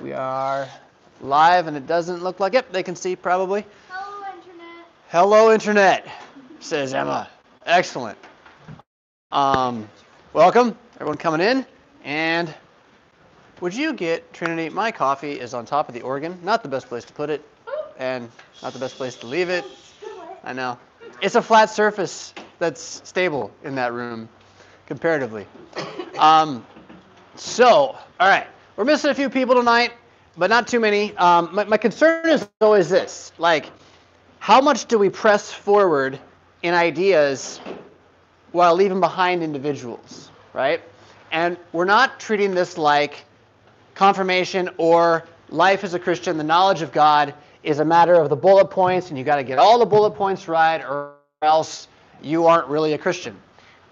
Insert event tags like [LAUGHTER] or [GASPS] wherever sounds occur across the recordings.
We are live, and it doesn't look like it. They can see probably. Hello, Internet. Hello, Internet, says Emma. Excellent. Um, welcome, everyone coming in. And would you get Trinity? My coffee is on top of the organ. Not the best place to put it, and not the best place to leave it. I know. It's a flat surface that's stable in that room, comparatively. Um, so, all right, we're missing a few people tonight, but not too many. Um, my, my concern is always this: like, how much do we press forward in ideas while leaving behind individuals, right? And we're not treating this like confirmation or life as a Christian. The knowledge of God is a matter of the bullet points, and you got to get all the bullet points right, or else you aren't really a Christian.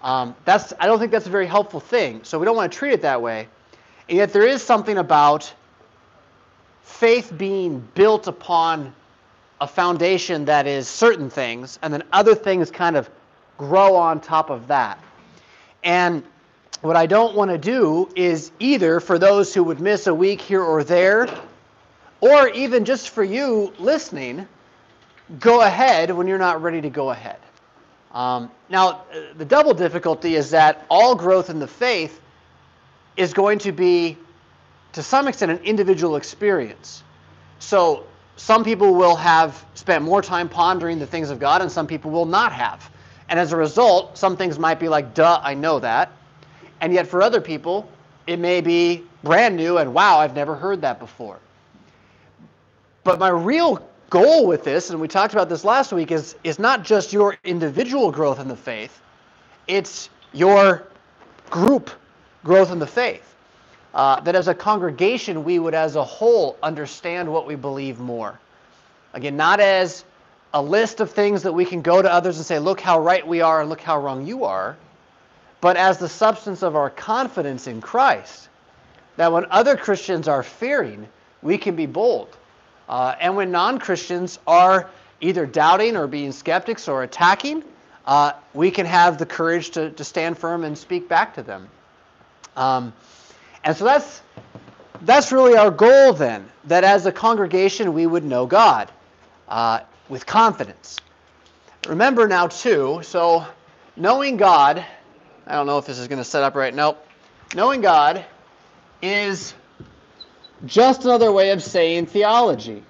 Um, that's I don't think that's a very helpful thing. So we don't want to treat it that way. And yet there is something about faith being built upon a foundation that is certain things, and then other things kind of grow on top of that. And what I don't want to do is either for those who would miss a week here or there, or even just for you listening, go ahead when you're not ready to go ahead. Um, now, the double difficulty is that all growth in the faith is going to be, to some extent, an individual experience. So, some people will have spent more time pondering the things of God, and some people will not have. And as a result, some things might be like, duh, I know that. And yet, for other people, it may be brand new and wow, I've never heard that before. But my real goal with this, and we talked about this last week, is, is not just your individual growth in the faith, it's your group growth in the faith. Uh, that as a congregation, we would as a whole understand what we believe more. Again, not as a list of things that we can go to others and say, look how right we are and look how wrong you are, but as the substance of our confidence in Christ. That when other Christians are fearing, we can be bold. Uh, and when non Christians are either doubting or being skeptics or attacking, uh, we can have the courage to, to stand firm and speak back to them. Um, and so that's, that's really our goal then, that as a congregation we would know God uh, with confidence. Remember now, too, so knowing God, I don't know if this is going to set up right. Nope. Knowing God is just another way of saying theology.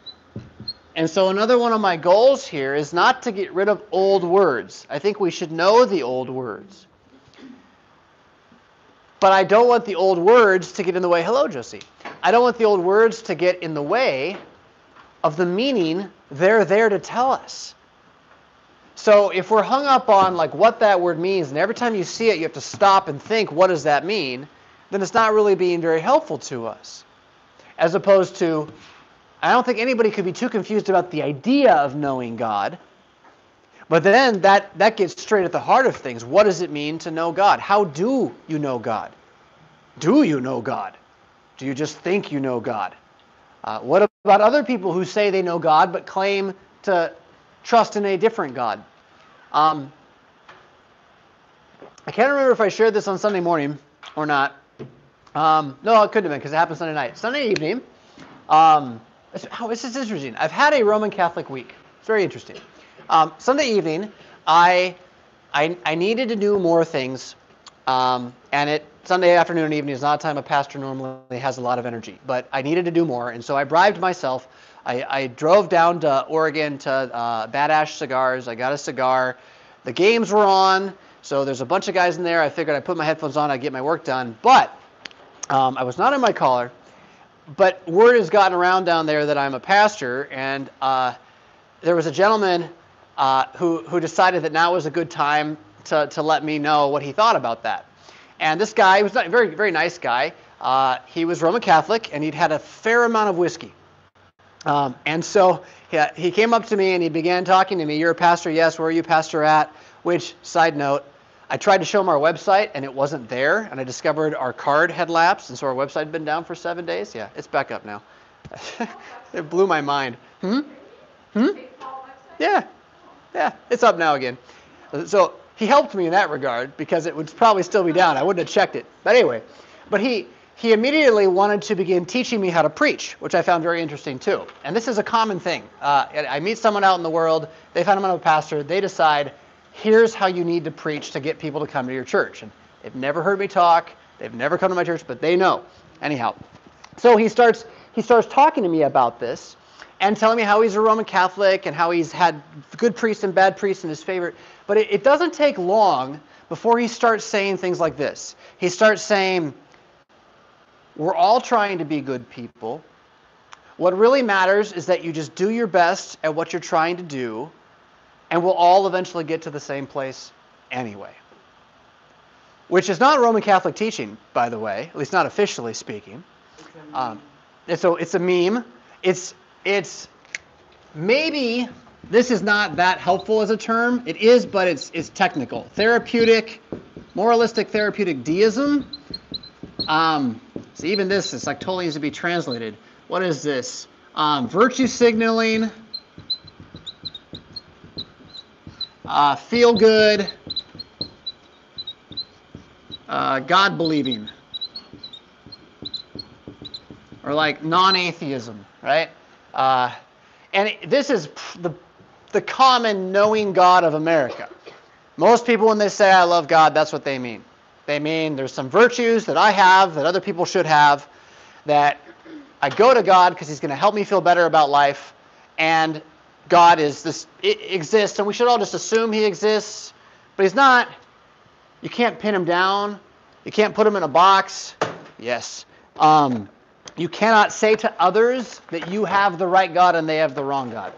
And so another one of my goals here is not to get rid of old words. I think we should know the old words. But I don't want the old words to get in the way. Hello, Josie. I don't want the old words to get in the way of the meaning they're there to tell us. So if we're hung up on like what that word means, and every time you see it you have to stop and think, what does that mean? Then it's not really being very helpful to us. As opposed to, I don't think anybody could be too confused about the idea of knowing God. But then that, that gets straight at the heart of things. What does it mean to know God? How do you know God? Do you know God? Do you just think you know God? Uh, what about other people who say they know God but claim to trust in a different God? Um, I can't remember if I shared this on Sunday morning or not. Um, no, it couldn't have been because it happened Sunday night. Sunday evening, um, oh, this is interesting. I've had a Roman Catholic week. It's very interesting. Um, Sunday evening, I, I, I needed to do more things, um, and it Sunday afternoon and evening is not a time a pastor normally has a lot of energy, but I needed to do more, and so I bribed myself. I, I drove down to Oregon to uh, Bad Ash Cigars. I got a cigar. The games were on, so there's a bunch of guys in there. I figured I'd put my headphones on, I'd get my work done, but um, I was not in my collar. But word has gotten around down there that I'm a pastor, and uh, there was a gentleman uh, who, who decided that now was a good time to, to let me know what he thought about that. And this guy was a very, very nice guy. Uh, he was Roman Catholic, and he'd had a fair amount of whiskey. Um, and so he, he came up to me and he began talking to me. You're a pastor? Yes. Where are you pastor at? Which, side note, I tried to show him our website and it wasn't there. And I discovered our card had lapsed. And so our website had been down for seven days. Yeah, it's back up now. [LAUGHS] it blew my mind. Hmm? Hmm? Yeah. Yeah, it's up now again. So he helped me in that regard because it would probably still be down. I wouldn't have checked it. But anyway, but he he immediately wanted to begin teaching me how to preach, which I found very interesting too. And this is a common thing. Uh, I meet someone out in the world, they find I'm a pastor, they decide, here's how you need to preach to get people to come to your church. And they've never heard me talk, they've never come to my church, but they know. Anyhow, so he starts he starts talking to me about this and telling me how he's a Roman Catholic and how he's had good priests and bad priests in his favorite. But it, it doesn't take long before he starts saying things like this. He starts saying, We're all trying to be good people. What really matters is that you just do your best at what you're trying to do, and we'll all eventually get to the same place anyway. Which is not Roman Catholic teaching, by the way, at least not officially speaking. Um, so it's a meme. It's it's maybe this is not that helpful as a term. It is, but it's it's technical. Therapeutic, moralistic therapeutic deism. Um, so even this is like totally needs to be translated. What is this? Um, virtue signaling. Uh, feel good. Uh, God believing or like non-atheism, right? Uh, and it, this is the, the common knowing God of America. Most people, when they say I love God, that's what they mean. They mean there's some virtues that I have that other people should have, that I go to God because He's going to help me feel better about life, and God is this exists, and we should all just assume He exists, but He's not. You can't pin Him down. You can't put Him in a box. Yes. Um, you cannot say to others that you have the right God and they have the wrong God.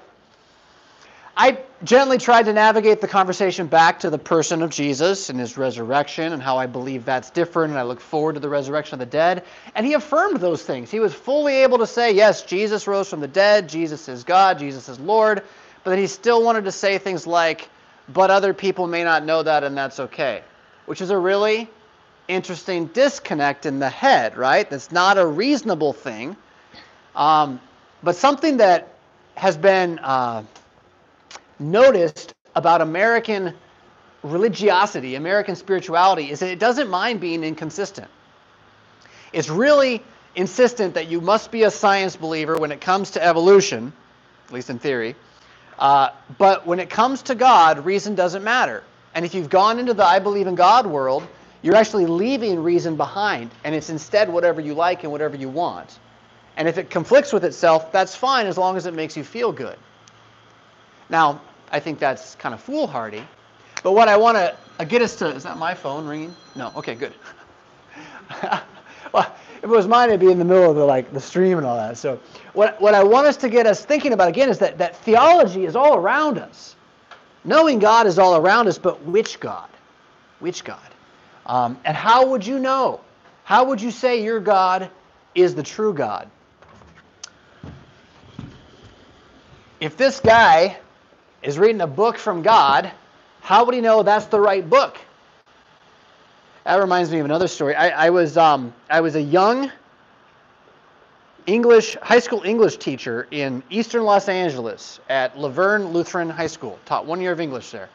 I gently tried to navigate the conversation back to the person of Jesus and his resurrection and how I believe that's different and I look forward to the resurrection of the dead. And he affirmed those things. He was fully able to say, yes, Jesus rose from the dead, Jesus is God, Jesus is Lord, but then he still wanted to say things like, but other people may not know that and that's okay, which is a really interesting disconnect in the head, right? That's not a reasonable thing, um, but something that has been uh, noticed about American religiosity, American spirituality, is that it doesn't mind being inconsistent. It's really insistent that you must be a science believer when it comes to evolution, at least in theory. Uh, but when it comes to God, reason doesn't matter. And if you've gone into the I believe in God world, you're actually leaving reason behind, and it's instead whatever you like and whatever you want. And if it conflicts with itself, that's fine as long as it makes you feel good. Now, I think that's kind of foolhardy, but what I want to uh, get us to is that my phone ringing? No. Okay, good. [LAUGHS] well, if it was mine, it'd be in the middle of the like the stream and all that. So, what what I want us to get us thinking about again is that that theology is all around us. Knowing God is all around us, but which God? Which God? Um, and how would you know? How would you say your God is the true God? If this guy is reading a book from God, how would he know that's the right book? That reminds me of another story. I, I was um, I was a young English high school English teacher in Eastern Los Angeles at La Verne Lutheran High School. Taught one year of English there.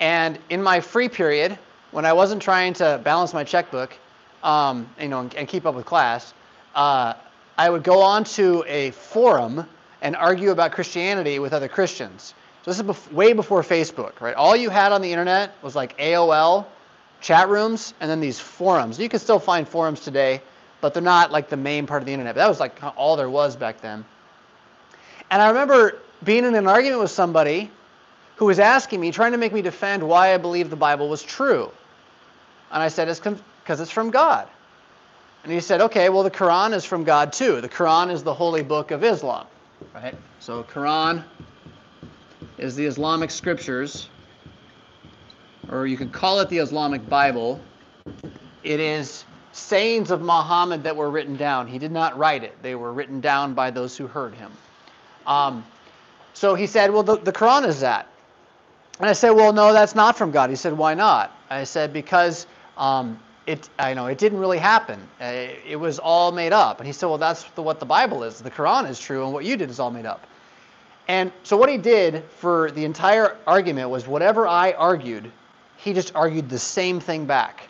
And in my free period, when I wasn't trying to balance my checkbook, um, you know, and, and, keep up with class, uh, I would go onto a forum and argue about Christianity with other Christians. So this is bef- way before Facebook, right? All you had on the internet was like AOL, chat rooms, and then these forums. You can still find forums today, but they're not like the main part of the internet. But that was like all there was back then. And I remember being in an argument with somebody who was asking me, trying to make me defend why I believe the Bible was true. And I said, it's because it's from God. And he said, okay, well, the Quran is from God too. The Quran is the holy book of Islam, right? So Quran is the Islamic scriptures, or you could call it the Islamic Bible. It is sayings of Muhammad that were written down. He did not write it. They were written down by those who heard him. Um, so he said, well, the, the Quran is that. And I said, well, no, that's not from God. He said, why not? I said, because um, it, I know it didn't really happen. Uh, it was all made up. And he said, well, that's the, what the Bible is. The Quran is true, and what you did is all made up. And so what he did for the entire argument was whatever I argued, he just argued the same thing back.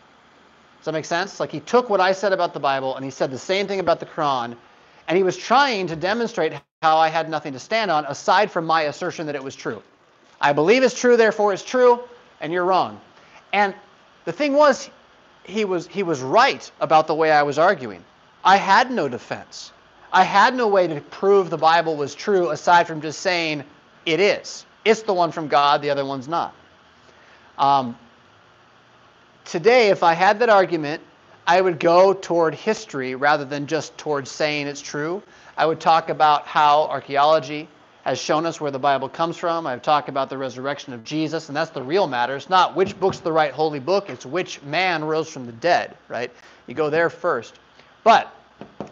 Does that make sense? Like he took what I said about the Bible and he said the same thing about the Quran, and he was trying to demonstrate how I had nothing to stand on aside from my assertion that it was true. I believe it's true, therefore it's true, and you're wrong. And the thing was, he was he was right about the way I was arguing. I had no defense. I had no way to prove the Bible was true aside from just saying it is. It's the one from God, the other one's not. Um, today, if I had that argument, I would go toward history rather than just towards saying it's true. I would talk about how archaeology has shown us where the Bible comes from. I've talked about the resurrection of Jesus, and that's the real matter. It's not which book's the right holy book, it's which man rose from the dead, right? You go there first. But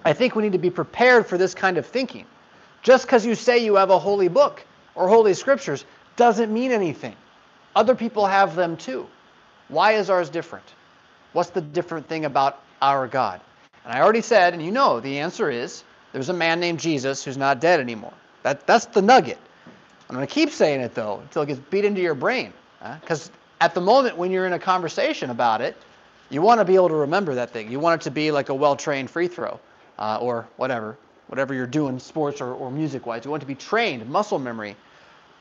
I think we need to be prepared for this kind of thinking. Just because you say you have a holy book or holy scriptures doesn't mean anything. Other people have them too. Why is ours different? What's the different thing about our God? And I already said, and you know, the answer is there's a man named Jesus who's not dead anymore. That, that's the nugget. I'm going to keep saying it though until it gets beat into your brain. Because uh, at the moment when you're in a conversation about it, you want to be able to remember that thing. You want it to be like a well trained free throw uh, or whatever, whatever you're doing, sports or, or music wise. You want to be trained, muscle memory.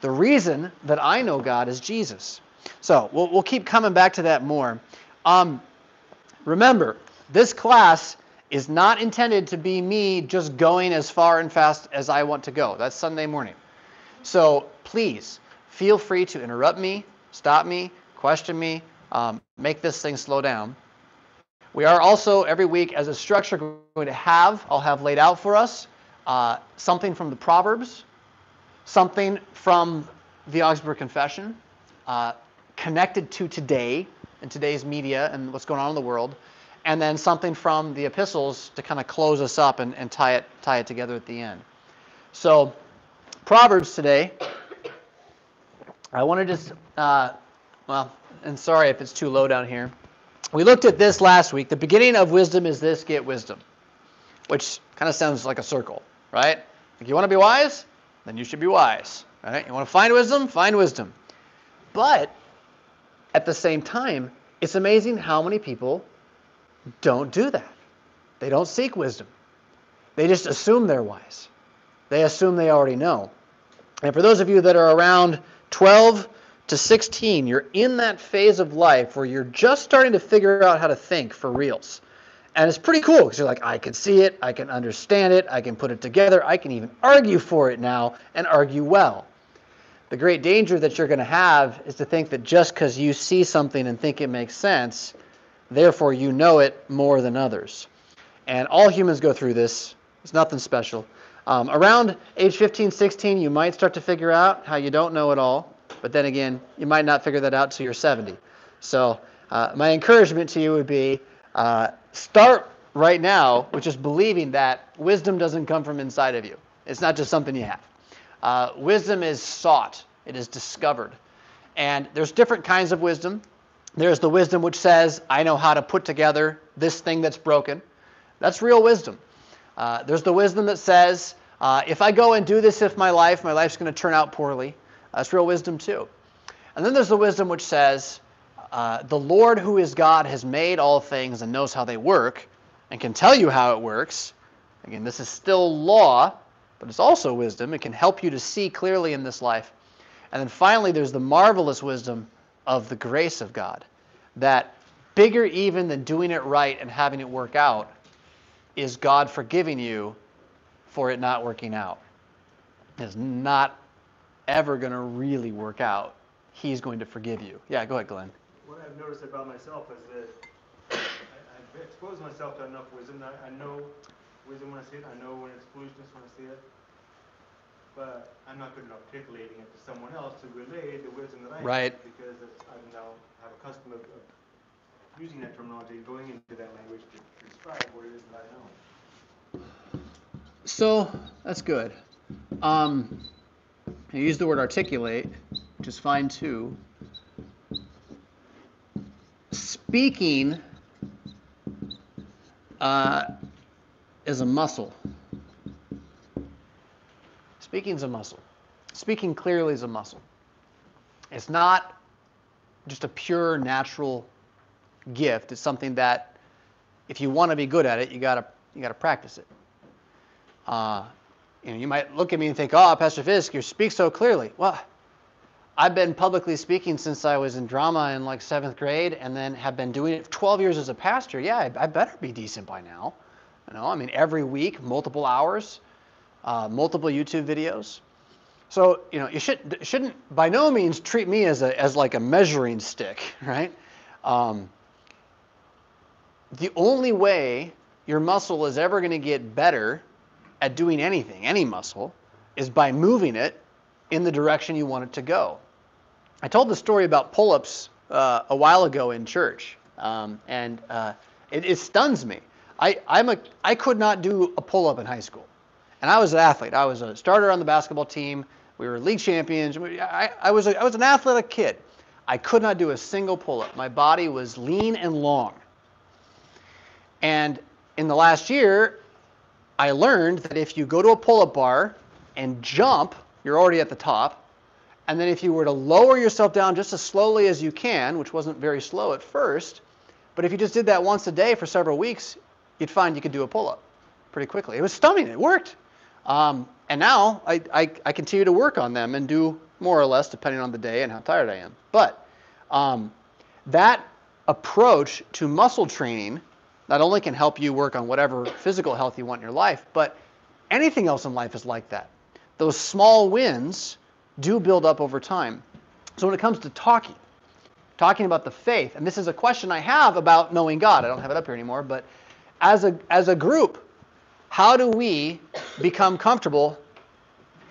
The reason that I know God is Jesus. So we'll, we'll keep coming back to that more. Um, remember, this class is not intended to be me just going as far and fast as I want to go. That's Sunday morning. So please feel free to interrupt me, stop me, question me, um, make this thing slow down. We are also every week, as a structure, going to have, I'll have laid out for us, uh, something from the Proverbs, something from the Augsburg Confession, uh, connected to today and today's media and what's going on in the world, and then something from the epistles to kind of close us up and, and tie it tie it together at the end. So, Proverbs today. I want to just, uh, well, and sorry if it's too low down here. We looked at this last week. The beginning of wisdom is this: get wisdom, which kind of sounds like a circle, right? If you want to be wise, then you should be wise, right? You want to find wisdom, find wisdom. But at the same time, it's amazing how many people don't do that. They don't seek wisdom. They just assume they're wise. They assume they already know. And for those of you that are around 12 to 16, you're in that phase of life where you're just starting to figure out how to think for reals. And it's pretty cool because you're like, I can see it, I can understand it, I can put it together, I can even argue for it now and argue well. The great danger that you're going to have is to think that just because you see something and think it makes sense, therefore you know it more than others. And all humans go through this. It's nothing special. Um, around age 15, 16, you might start to figure out how you don't know it all. But then again, you might not figure that out till you're 70. So uh, my encouragement to you would be uh, start right now with just believing that wisdom doesn't come from inside of you. It's not just something you have. Uh, wisdom is sought, it is discovered. And there's different kinds of wisdom. There's the wisdom which says, I know how to put together this thing that's broken. That's real wisdom. Uh, there's the wisdom that says, uh, if I go and do this if my life, my life's going to turn out poorly. That's real wisdom too. And then there's the wisdom which says, uh, the Lord who is God has made all things and knows how they work and can tell you how it works. Again, this is still law, but it's also wisdom. It can help you to see clearly in this life. And then finally, there's the marvelous wisdom of the grace of God. That bigger even than doing it right and having it work out is God forgiving you for it not working out. It's not ever going to really work out. He's going to forgive you. Yeah, go ahead, Glenn. What I've noticed about myself is that I, have exposed myself to enough wisdom. I, I know wisdom when I see it. I know when it's foolishness when I see it. But I'm not good at articulating it to someone else to relay the wisdom that I right. have because I now have a custom of, of, using that terminology and going into that language to, to describe what it is that I know. So that's good. Um, I use the word articulate, which is fine too. Speaking uh, is a muscle. Speaking is a muscle. Speaking clearly is a muscle. It's not just a pure natural gift. It's something that if you want to be good at it, you gotta you gotta practice it. Uh, you know, you might look at me and think, "Oh, Pastor Fisk, you speak so clearly." Well, I've been publicly speaking since I was in drama in like seventh grade, and then have been doing it 12 years as a pastor. Yeah, I, I better be decent by now. You know, I mean, every week, multiple hours, uh, multiple YouTube videos. So you know, you should shouldn't by no means treat me as a as like a measuring stick, [LAUGHS] right? Um, the only way your muscle is ever going to get better at doing anything, any muscle, is by moving it in the direction you want it to go. I told the story about pull-ups uh, a while ago in church, um, and uh, it, it, stuns me. I, I'm a, I could not do a pull-up in high school, and I was an athlete. I was a starter on the basketball team. We were league champions. I, I was a, I was an athletic kid. I could not do a single pull-up. My body was lean and long. And in the last year, I learned that if you go to a pull-up bar and jump, you're already at the top. And then if you were to lower yourself down just as slowly as you can, which wasn't very slow at first, but if you just did that once a day for several weeks, you'd find you could do a pull-up pretty quickly. It was stunning. It worked. Um, and now I, I, I, continue to work on them and do more or less depending on the day and how tired I am. But um, that approach to muscle training not only can help you work on whatever physical health you want in your life, but anything else in life is like that. Those small wins do build up over time. So when it comes to talking, talking about the faith, and this is a question I have about knowing God. I don't have it up here anymore, but as a as a group, how do we become comfortable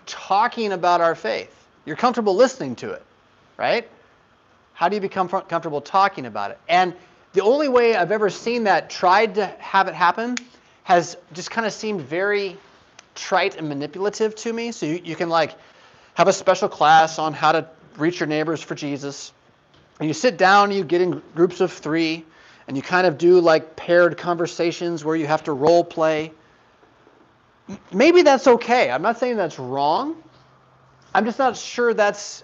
talking about our faith? You're comfortable listening to it, right? How do you become comfortable talking about it? And the only way I've ever seen that tried to have it happen has just kind of seemed very trite and manipulative to me. So you, you can like have a special class on how to reach your neighbors for Jesus. And you sit down, you get in groups of three, and you kind of do like paired conversations where you have to role play. Maybe that's okay. I'm not saying that's wrong. I'm just not sure that's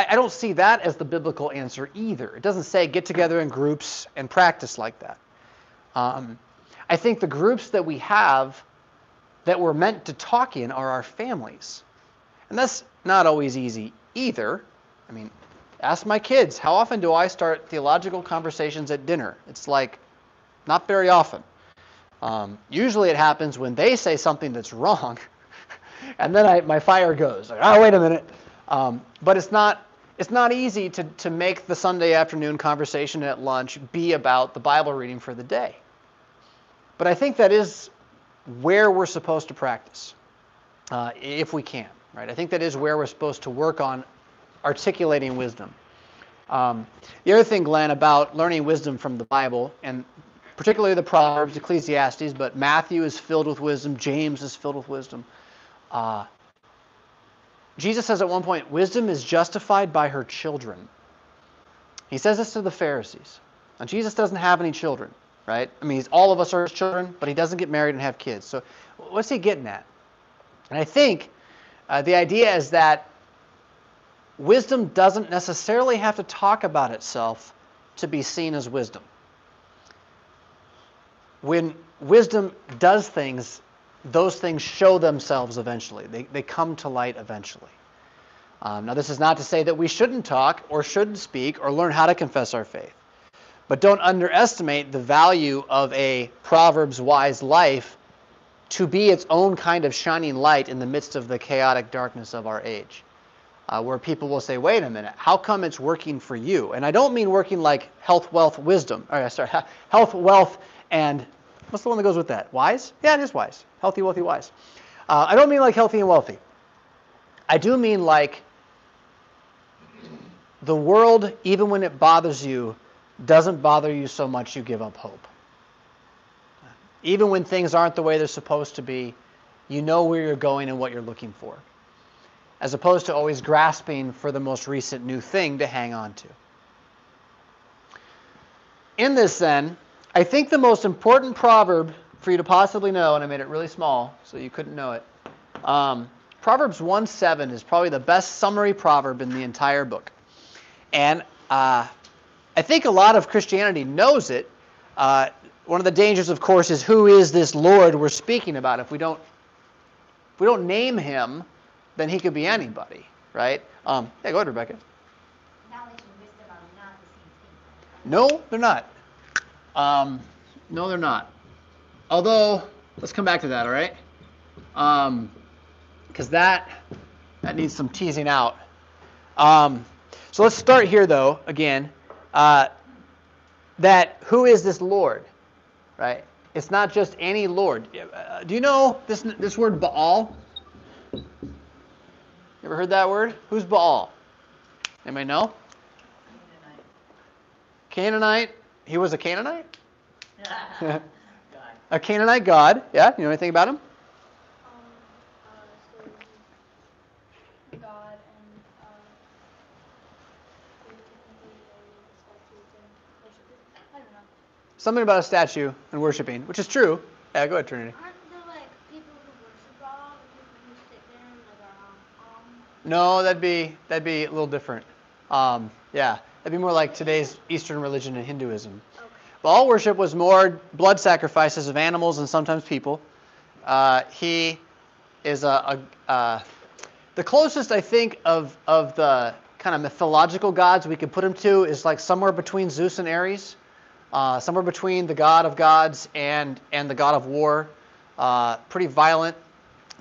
I, I don't see that as the biblical answer either. It doesn't say get together in groups and practice like that. Um, I think the groups that we have that we're meant to talk in are our families. And that's not always easy either. I mean, ask my kids, how often do I start theological conversations at dinner? It's like not very often. Um, usually it happens when they say something that's wrong, [LAUGHS] and then I, my fire goes. Like, oh, wait a minute. Um, but it's not it's not easy to, to make the Sunday afternoon conversation at lunch be about the Bible reading for the day. But I think that is where we're supposed to practice, uh, if we can, right? I think that is where we're supposed to work on articulating wisdom. Um, the other thing, Glenn, about learning wisdom from the Bible, and particularly the Proverbs, Ecclesiastes, but Matthew is filled with wisdom, James is filled with wisdom. Uh, Jesus says at one point, wisdom is justified by her children. He says this to the Pharisees. Now, Jesus doesn't have any children, right? I mean, all of us are his children, but he doesn't get married and have kids. So, what's he getting at? And I think uh, the idea is that wisdom doesn't necessarily have to talk about itself to be seen as wisdom. When wisdom does things those things show themselves eventually. They, they come to light eventually. Um, now, this is not to say that we shouldn't talk or shouldn't speak or learn how to confess our faith. But don't underestimate the value of a Proverbs wise life to be its own kind of shining light in the midst of the chaotic darkness of our age. Uh, where people will say, wait a minute, how come it's working for you? And I don't mean working like health, wealth, wisdom. Or, sorry, [LAUGHS] health, wealth, and What's the one that goes with that? Wise? Yeah, it is wise. Healthy, wealthy, wise. Uh, I don't mean like healthy and wealthy. I do mean like the world, even when it bothers you, doesn't bother you so much you give up hope. Even when things aren't the way they're supposed to be, you know where you're going and what you're looking for, as opposed to always grasping for the most recent new thing to hang on to. In this, then, I think the most important proverb for you to possibly know, and I made it really small so you couldn't know it. Um, Proverbs 1 7 is probably the best summary proverb in the entire book. And uh, I think a lot of Christianity knows it. Uh, one of the dangers, of course, is who is this Lord we're speaking about? If we don't, if we don't name him, then he could be anybody, right? Um, yeah, go ahead, Rebecca. Knowledge and wisdom are not the same thing. No, they're not. Um, no, they're not. Although, let's come back to that, all right? Because that that needs some teasing out. Um, so let's start here, though. Again, uh, that who is this Lord, right? It's not just any Lord. Uh, do you know this this word Baal? You ever heard that word? Who's Baal? Anybody know? Canaanite. He was a Canaanite? [LAUGHS] a Canaanite god. Yeah, you know anything about him? um, uh, so God and uh, they technically they statues and worship it. I don't know. Something about a statue and worshiping, which is true. Yeah, go ahead, Trinity. Aren't there like people who worship God, people who sit there and like um, um No, that'd be that'd be a little different. Um, yeah, that'd be more like today's Eastern religion and Hinduism. okay. Baal worship was more blood sacrifices of animals and sometimes people. Uh, he is a, a uh, the closest I think of of the kind of mythological gods we could put him to is like somewhere between Zeus and Ares, uh, somewhere between the god of gods and and the god of war. Uh, pretty violent,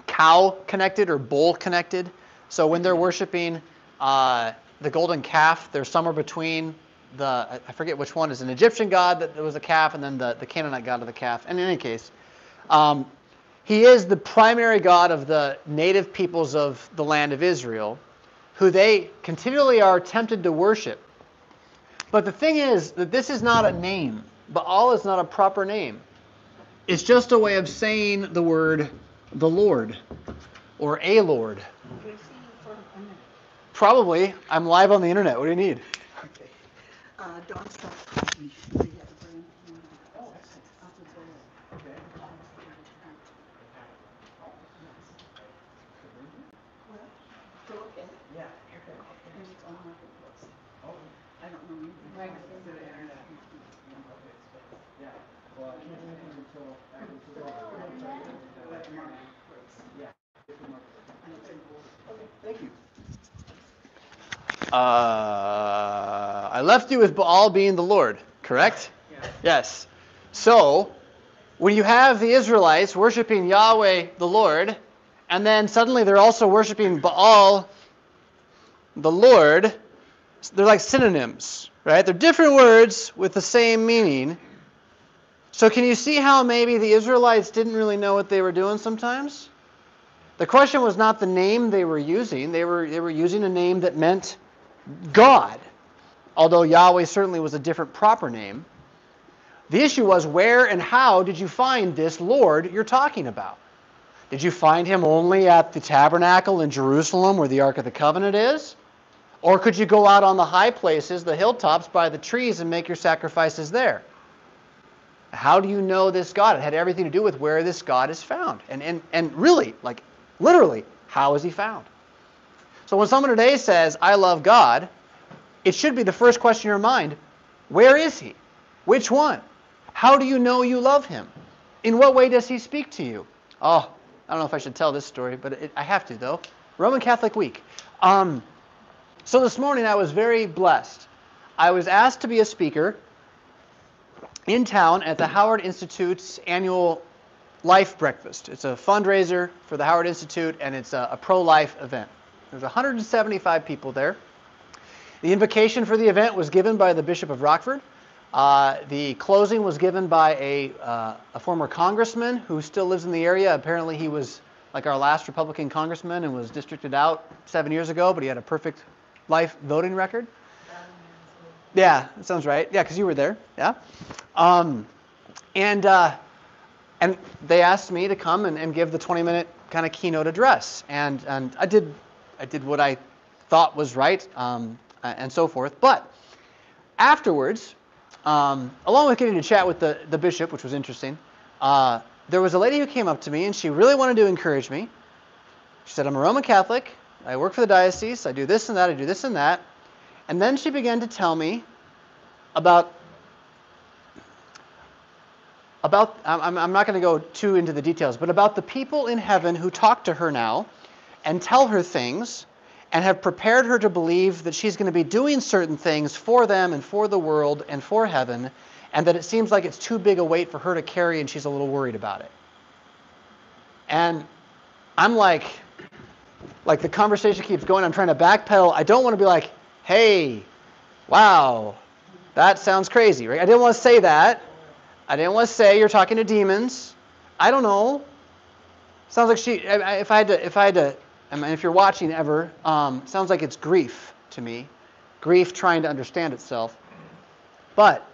cow connected or bull connected. So when they're worshiping uh, the golden calf, they're somewhere between the I- forget which one is an Egyptian god that was a calf, and then the, the Canaanite god of the calf. And in any case, um, he is the primary god of the native peoples of the land of Israel, who they continually are tempted to worship. But the thing is that this is not a name. Baal is not a proper name. It's just a way of saying the word the Lord or a Lord. Probably. I'm live on the internet. What do you need? Okay. Uh, Dawn stopped calling me. We had to bring, oh, excellent. Up until, okay. Well, to look at. Yeah. And it's on Marketplace. Oh. I don't know. Right. Thank you. Uh, I left you with Baal being the Lord, correct? Yes. So, when you have the Israelites worshiping Yahweh the Lord, and then suddenly they're also worshiping Baal the Lord, they're like synonyms, right? They're different words with the same meaning. So, can you see how maybe the Israelites didn't really know what they were doing sometimes? The question was not the name they were using. They were, they were using a name that meant God, although Yahweh certainly was a different proper name. The issue was where and how did you find this Lord you're talking about? Did you find him only at the tabernacle in Jerusalem where the Ark of the Covenant is? Or could you go out on the high places, the hilltops by the trees, and make your sacrifices there? How do you know this God? It had everything to do with where this God is found. And, and, and really, like literally, how is he found? So when someone today says, I love God, it should be the first question in your mind where is he? Which one? How do you know you love him? In what way does he speak to you? Oh, I don't know if I should tell this story, but it, I have to though. Roman Catholic Week. Um, so this morning I was very blessed. I was asked to be a speaker in town at the Howard Institute's annual Life Breakfast. It's a fundraiser for the Howard Institute and it's a, a pro life event. There's 175 people there. The invocation for the event was given by the Bishop of Rockford. Uh, the closing was given by a, uh, a former congressman who still lives in the area. Apparently, he was like our last Republican congressman and was districted out seven years ago, but he had a perfect life voting record. Yeah, that sounds right. Yeah, because you were there. Yeah. Um, and uh, and they asked me to come and, and give the 20 minute kind of keynote address. And, and I, did, I did what I thought was right um, and so forth. But afterwards, um, along with getting to chat with the, the bishop, which was interesting, uh, there was a lady who came up to me and she really wanted to encourage me. She said, I'm a Roman Catholic. I work for the diocese. I do this and that. I do this and that. And then she began to tell me about about, I'm, I'm not going to go too into the details, but about the people in heaven who talk to her now and tell her things and have prepared her to believe that she's going to be doing certain things for them and for the world and for heaven, and that it seems like it's too big a weight for her to carry and she's a little worried about it. And I'm like, like the conversation keeps going. I'm trying to backpedal. I don't want to be like, hey, wow, that sounds crazy, right? I didn't want to say that. I didn't want to say you're talking to demons. I don't know. Sounds like she. If I had to, if I had to, Mean, if you're watching ever, um, sounds like it's grief to me, grief trying to understand itself. But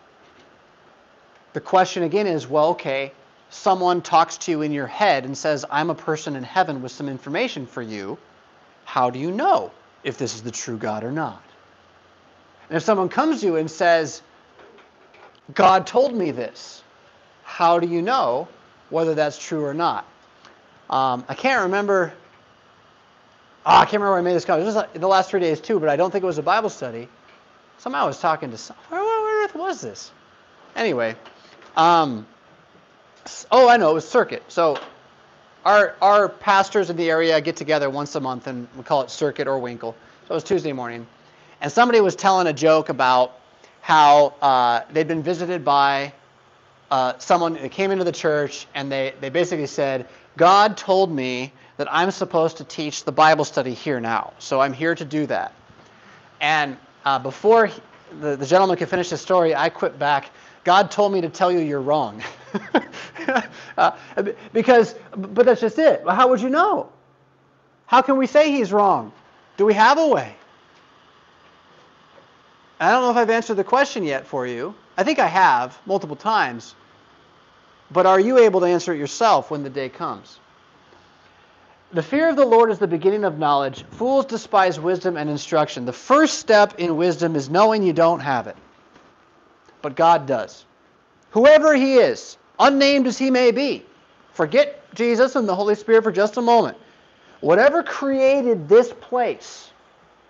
the question again is, well, okay, someone talks to you in your head and says, "I'm a person in heaven with some information for you." How do you know if this is the true God or not? And if someone comes to you and says, God told me this, how do you know whether that's true or not? Um, I can't remember. Oh, I can't remember where I made this comment. It was in the last three days too, but I don't think it was a Bible study. Somehow I was talking to some. Where, where on earth was this? Anyway, um, oh, I know. It was circuit. So our our pastors in the area get together once a month, and we call it circuit or winkel. So it was Tuesday morning, and somebody was telling a joke about how uh, they'd been visited by uh, someone that came into the church, and they, they basically said, God told me that I'm supposed to teach the Bible study here now, so I'm here to do that. And uh, before he, the, the gentleman could finish his story, I quit back. God told me to tell you you're wrong. [LAUGHS] uh, because, but that's just it. How would you know? How can we say he's wrong? Do we have a way? I don't know if I've answered the question yet for you. I think I have multiple times. But are you able to answer it yourself when the day comes? The fear of the Lord is the beginning of knowledge. Fools despise wisdom and instruction. The first step in wisdom is knowing you don't have it. But God does. Whoever He is, unnamed as He may be, forget Jesus and the Holy Spirit for just a moment. Whatever created this place,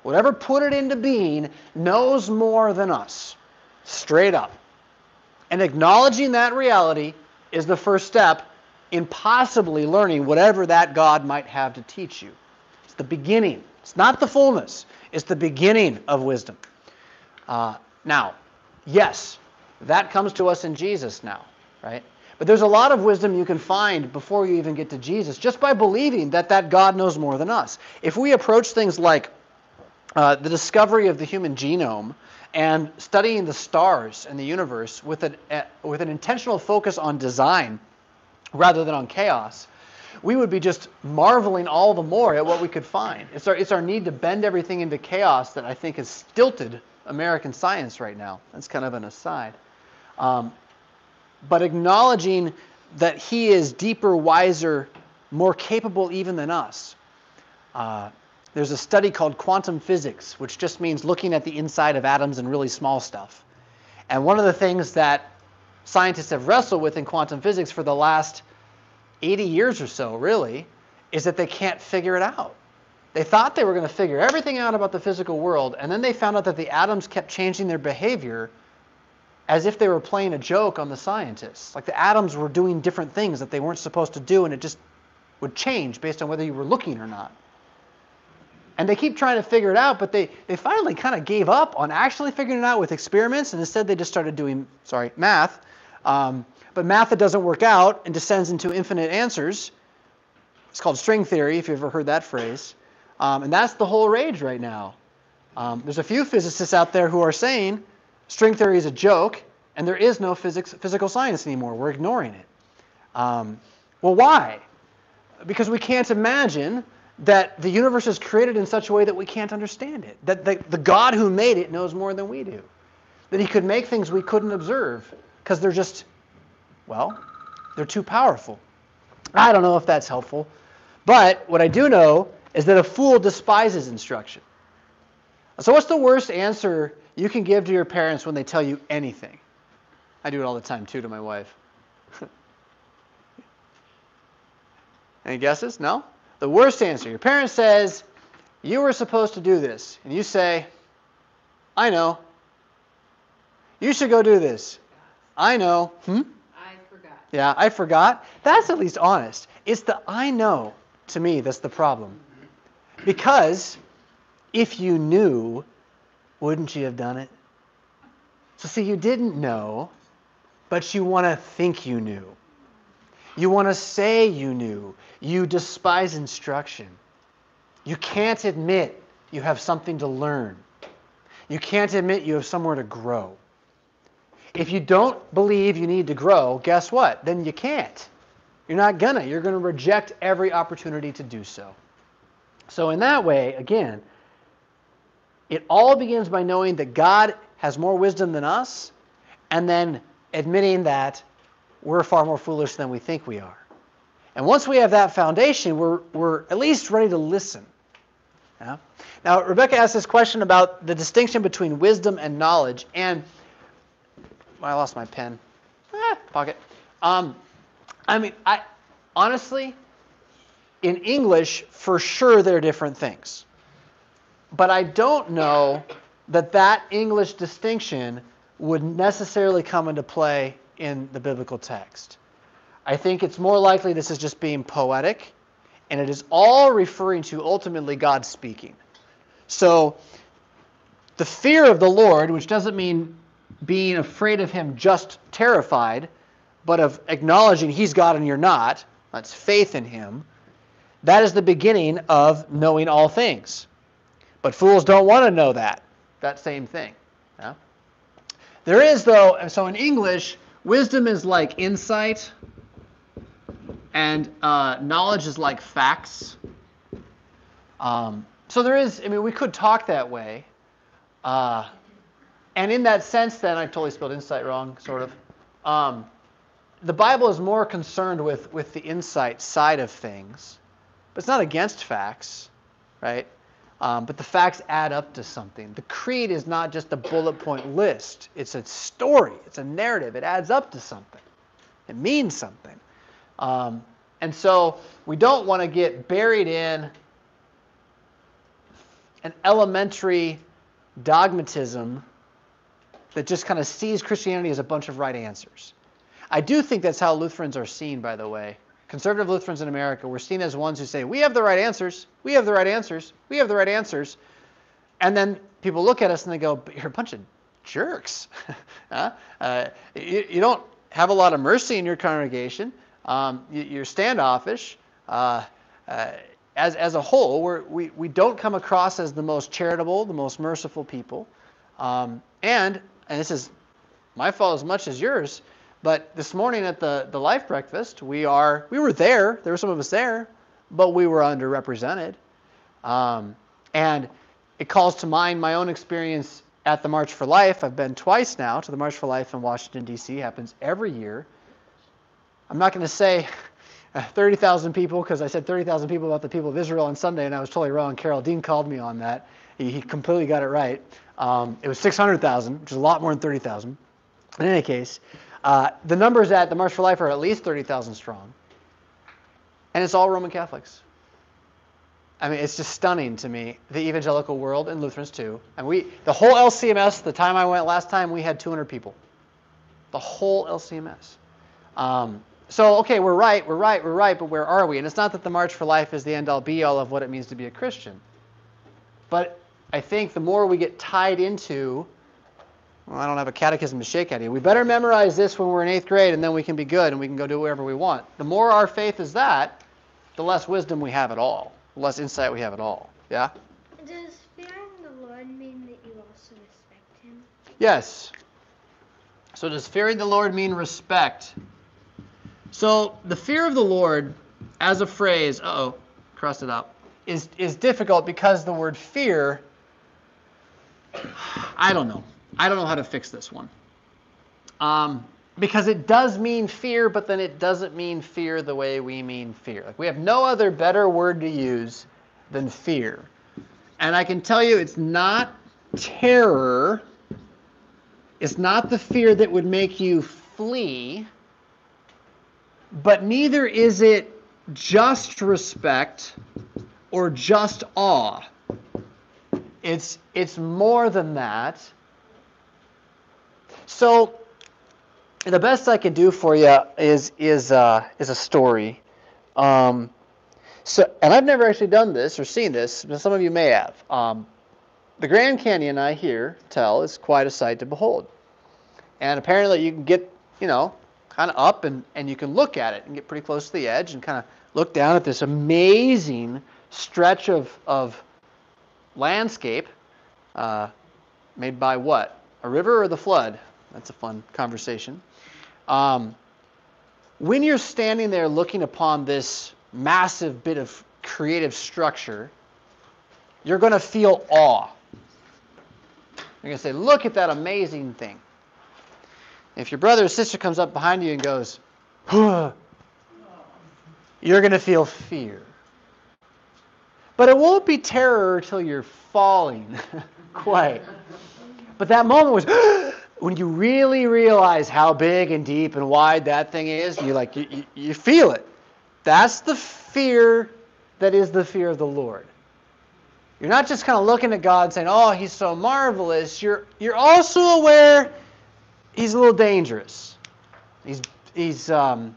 whatever put it into being, knows more than us. Straight up. And acknowledging that reality is the first step in possibly learning whatever that God might have to teach you. It's the beginning. It's not the fullness. It's the beginning of wisdom. Uh, now, yes, that comes to us in Jesus now, right? But there's a lot of wisdom you can find before you even get to Jesus just by believing that that God knows more than us. If we approach things like uh, the discovery of the human genome and studying the stars and the universe with an, uh, with an intentional focus on design rather than on chaos, we would be just marveling all the more at what we could find. It's our, it's our need to bend everything into chaos that I think has stilted American science right now. That's kind of an aside. Um, but acknowledging that he is deeper, wiser, more capable even than us. Uh, there's a study called quantum physics, which just means looking at the inside of atoms and really small stuff. And one of the things that scientists have wrestled with in quantum physics for the last 80 years or so, really, is that they can't figure it out. They thought they were going to figure everything out about the physical world, and then they found out that the atoms kept changing their behavior as if they were playing a joke on the scientists. Like the atoms were doing different things that they weren't supposed to do, and it just would change based on whether you were looking or not. And they keep trying to figure it out, but they, they finally kind of gave up on actually figuring it out with experiments, and instead they just started doing, sorry, math. Um, but math that doesn't work out and descends into infinite answers. It's called string theory, if you've ever heard that phrase. Um, and that's the whole rage right now. Um, there's a few physicists out there who are saying string theory is a joke, and there is no physics, physical science anymore. We're ignoring it. Um, well, why? Because we can't imagine that the universe is created in such a way that we can't understand it. That the, the God who made it knows more than we do. That he could make things we couldn't observe because they're just, well, they're too powerful. I don't know if that's helpful. But what I do know is that a fool despises instruction. So, what's the worst answer you can give to your parents when they tell you anything? I do it all the time too to my wife. [LAUGHS] Any guesses? No? The worst answer. Your parent says, You were supposed to do this. And you say, I know. You should go do this. I know. Hmm? I forgot. Yeah, I forgot. That's at least honest. It's the I know to me that's the problem. Because if you knew, wouldn't you have done it? So, see, you didn't know, but you want to think you knew. You want to say you knew. You despise instruction. You can't admit you have something to learn. You can't admit you have somewhere to grow. If you don't believe you need to grow, guess what? Then you can't. You're not gonna. You're gonna reject every opportunity to do so. So, in that way, again, it all begins by knowing that God has more wisdom than us, and then admitting that we're far more foolish than we think we are. And once we have that foundation, we're, we're at least ready to listen. Yeah? Now, Rebecca asked this question about the distinction between wisdom and knowledge, and I lost my pen. Ah, pocket. Um, I mean, I honestly, in English, for sure, they're different things. But I don't know that that English distinction would necessarily come into play in the biblical text. I think it's more likely this is just being poetic, and it is all referring to ultimately God speaking. So, the fear of the Lord, which doesn't mean being afraid of Him just terrified, but of acknowledging He's God and you're not, that's faith in Him, that is the beginning of knowing all things. But fools don't want to know that, that same thing. Yeah? There is, though, so in English, wisdom is like insight, and uh, knowledge is like facts. Um, so there is, I mean, we could talk that way. Uh, and in that sense, then, I totally spelled insight wrong, sort of. Um, the Bible is more concerned with, with the insight side of things, but it's not against facts, right? Um, but the facts add up to something. The creed is not just a bullet point list, it's a story, it's a narrative. It adds up to something, it means something. Um, and so we don't want to get buried in an elementary dogmatism that just kind of sees Christianity as a bunch of right answers. I do think that's how Lutherans are seen, by the way. Conservative Lutherans in America, we're seen as ones who say, we have the right answers, we have the right answers, we have the right answers. And then people look at us and they go, but you're a bunch of jerks. [LAUGHS] uh, you, you, don't have a lot of mercy in your congregation. Um, you, are standoffish. Uh, uh, as, as a whole, we're, we, we don't come across as the most charitable, the most merciful people. Um, and, and this is my fault as much as yours, but this morning at the, the life breakfast, we are we were there. There were some of us there, but we were underrepresented. Um, and it calls to mind my own experience at the March for Life. I've been twice now to the March for Life in Washington D.C. happens every year. I'm not going to say [LAUGHS] 30,000 people because I said 30,000 people about the people of Israel on Sunday, and I was totally wrong. Carol Dean called me on that. He, he completely got it right. Um, it was 600,000, which is a lot more than 30,000. In any case, uh, the numbers at the March for Life are at least 30,000 strong. And it's all Roman Catholics. I mean, it's just stunning to me, the evangelical world and Lutherans too. And we, the whole LCMS, the time I went last time, we had 200 people. The whole LCMS. Um, so, okay, we're right, we're right, we're right, but where are we? And it's not that the March for Life is the end all be all of what it means to be a Christian. But I think the more we get tied into well, I don't have a catechism to shake at you. We better memorize this when we're in eighth grade, and then we can be good and we can go do whatever we want. The more our faith is that, the less wisdom we have at all, the less insight we have at all. Yeah? Does fearing the Lord mean that you also respect Him? Yes. So, does fearing the Lord mean respect? So, the fear of the Lord as a phrase, uh oh, crossed it out, is, is difficult because the word fear, I don't know. I don't know how to fix this one. Um, because it does mean fear, but then it doesn't mean fear the way we mean fear. Like we have no other better word to use than fear. And I can tell you it's not terror. It's not the fear that would make you flee, but neither is it just respect or just awe. It's, it's more than that. So the best I can do for you is is uh, is a story. Um, so, and I've never actually done this or seen this, but some of you may have. Um, the Grand Canyon, I hear tell, is quite a sight to behold. And apparently, you can get, you know, kind of up and, and you can look at it and get pretty close to the edge and kind of look down at this amazing stretch of, of landscape uh, made by what? A river or the flood? That's a fun conversation. Um, when you're standing there looking upon this massive bit of creative structure, you're going to feel awe. You're going to say, Look at that amazing thing. If your brother or sister comes up behind you and goes, you're going to feel fear. But it won't be terror until you're falling, [LAUGHS] quite. But that moment was [GASPS] when you really realize how big and deep and wide that thing is. You like you, you, you feel it. That's the fear that is the fear of the Lord. You're not just kind of looking at God saying, "Oh, He's so marvelous." You're you're also aware He's a little dangerous. He's he's um,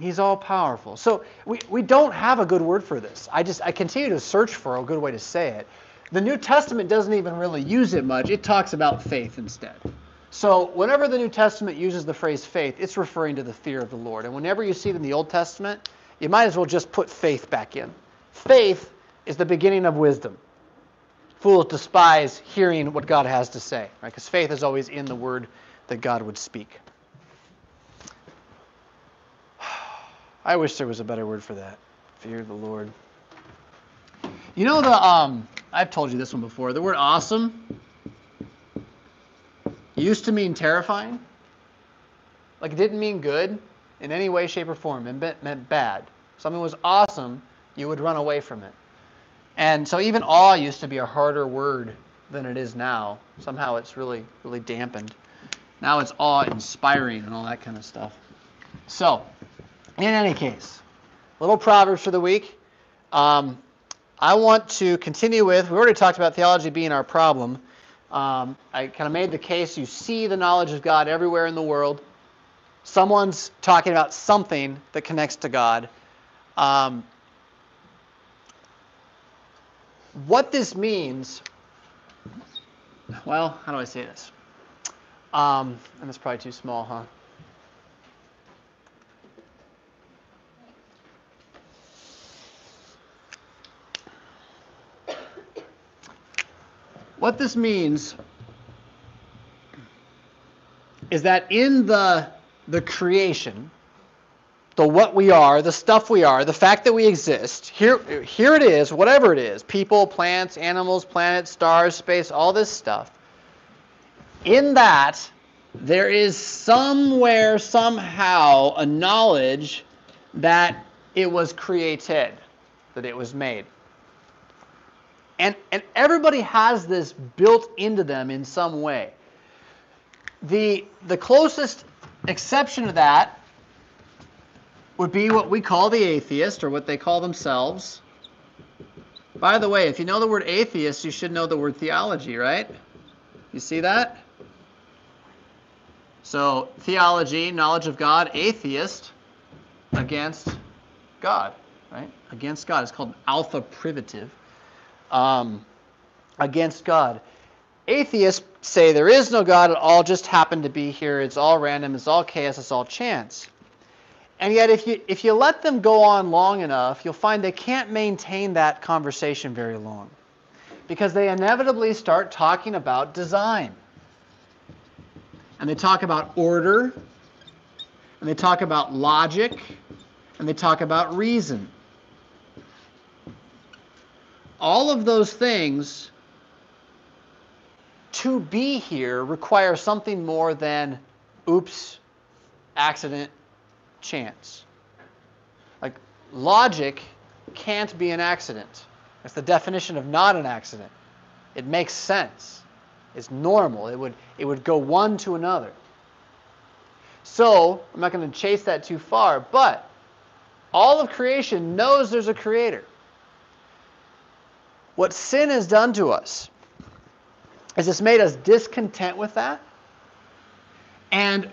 he's all powerful. So we, we don't have a good word for this. I just I continue to search for a good way to say it. The New Testament doesn't even really use it much. It talks about faith instead. So whenever the New Testament uses the phrase faith, it's referring to the fear of the Lord. And whenever you see it in the Old Testament, you might as well just put faith back in. Faith is the beginning of wisdom. Fools despise hearing what God has to say, right? Because faith is always in the word that God would speak. I wish there was a better word for that. Fear the Lord. You know the um I've told you this one before. The word awesome used to mean terrifying. Like it didn't mean good in any way, shape, or form. It meant, bad. Something was awesome, you would run away from it. And so even awe used to be a harder word than it is now. Somehow it's really, really dampened. Now it's awe inspiring and all that kind of stuff. So, in any case, little Proverbs for the week. Um, I want to continue with, we already talked about theology being our problem. Um, I kind of made the case you see the knowledge of God everywhere in the world. Someone's talking about something that connects to God. Um, what this means, well, how do I say this? Um, and it's probably too small, huh? What this means is that in the, the creation, the what we are, the stuff we are, the fact that we exist, here, here it is, whatever it is people, plants, animals, planets, stars, space, all this stuff. In that, there is somewhere, somehow, a knowledge that it was created, that it was made. And, and everybody has this built into them in some way. The, the closest exception to that would be what we call the atheist, or what they call themselves. By the way, if you know the word atheist, you should know the word theology, right? You see that? So, theology, knowledge of God, atheist, against God, right? Against God. It's called alpha privative um, against God. Atheists say there is no God, it all just happened to be here, it's all random, it's all chaos, it's all chance. And yet, if you, if you let them go on long enough, you'll find they can't maintain that conversation very long. Because they inevitably start talking about design. And they talk about order, and they talk about logic, and they talk about reason all of those things to be here require something more than oops, accident, chance. Like logic can't be an accident. That's the definition of not an accident. It makes sense. It's normal. It would it would go one to another. So, I'm not going to chase that too far, but all of creation knows there's a creator. What sin has done to us is it's made us discontent with that. And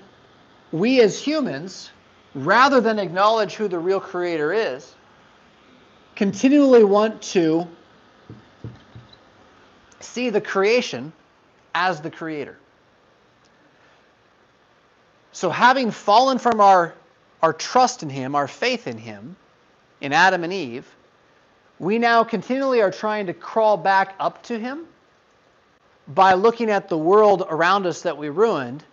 we as humans, rather than acknowledge who the real creator is, continually want to see the creation as the creator. So, having fallen from our, our trust in Him, our faith in Him, in Adam and Eve, we now continually are trying to crawl back up to Him by looking at the world around us that we ruined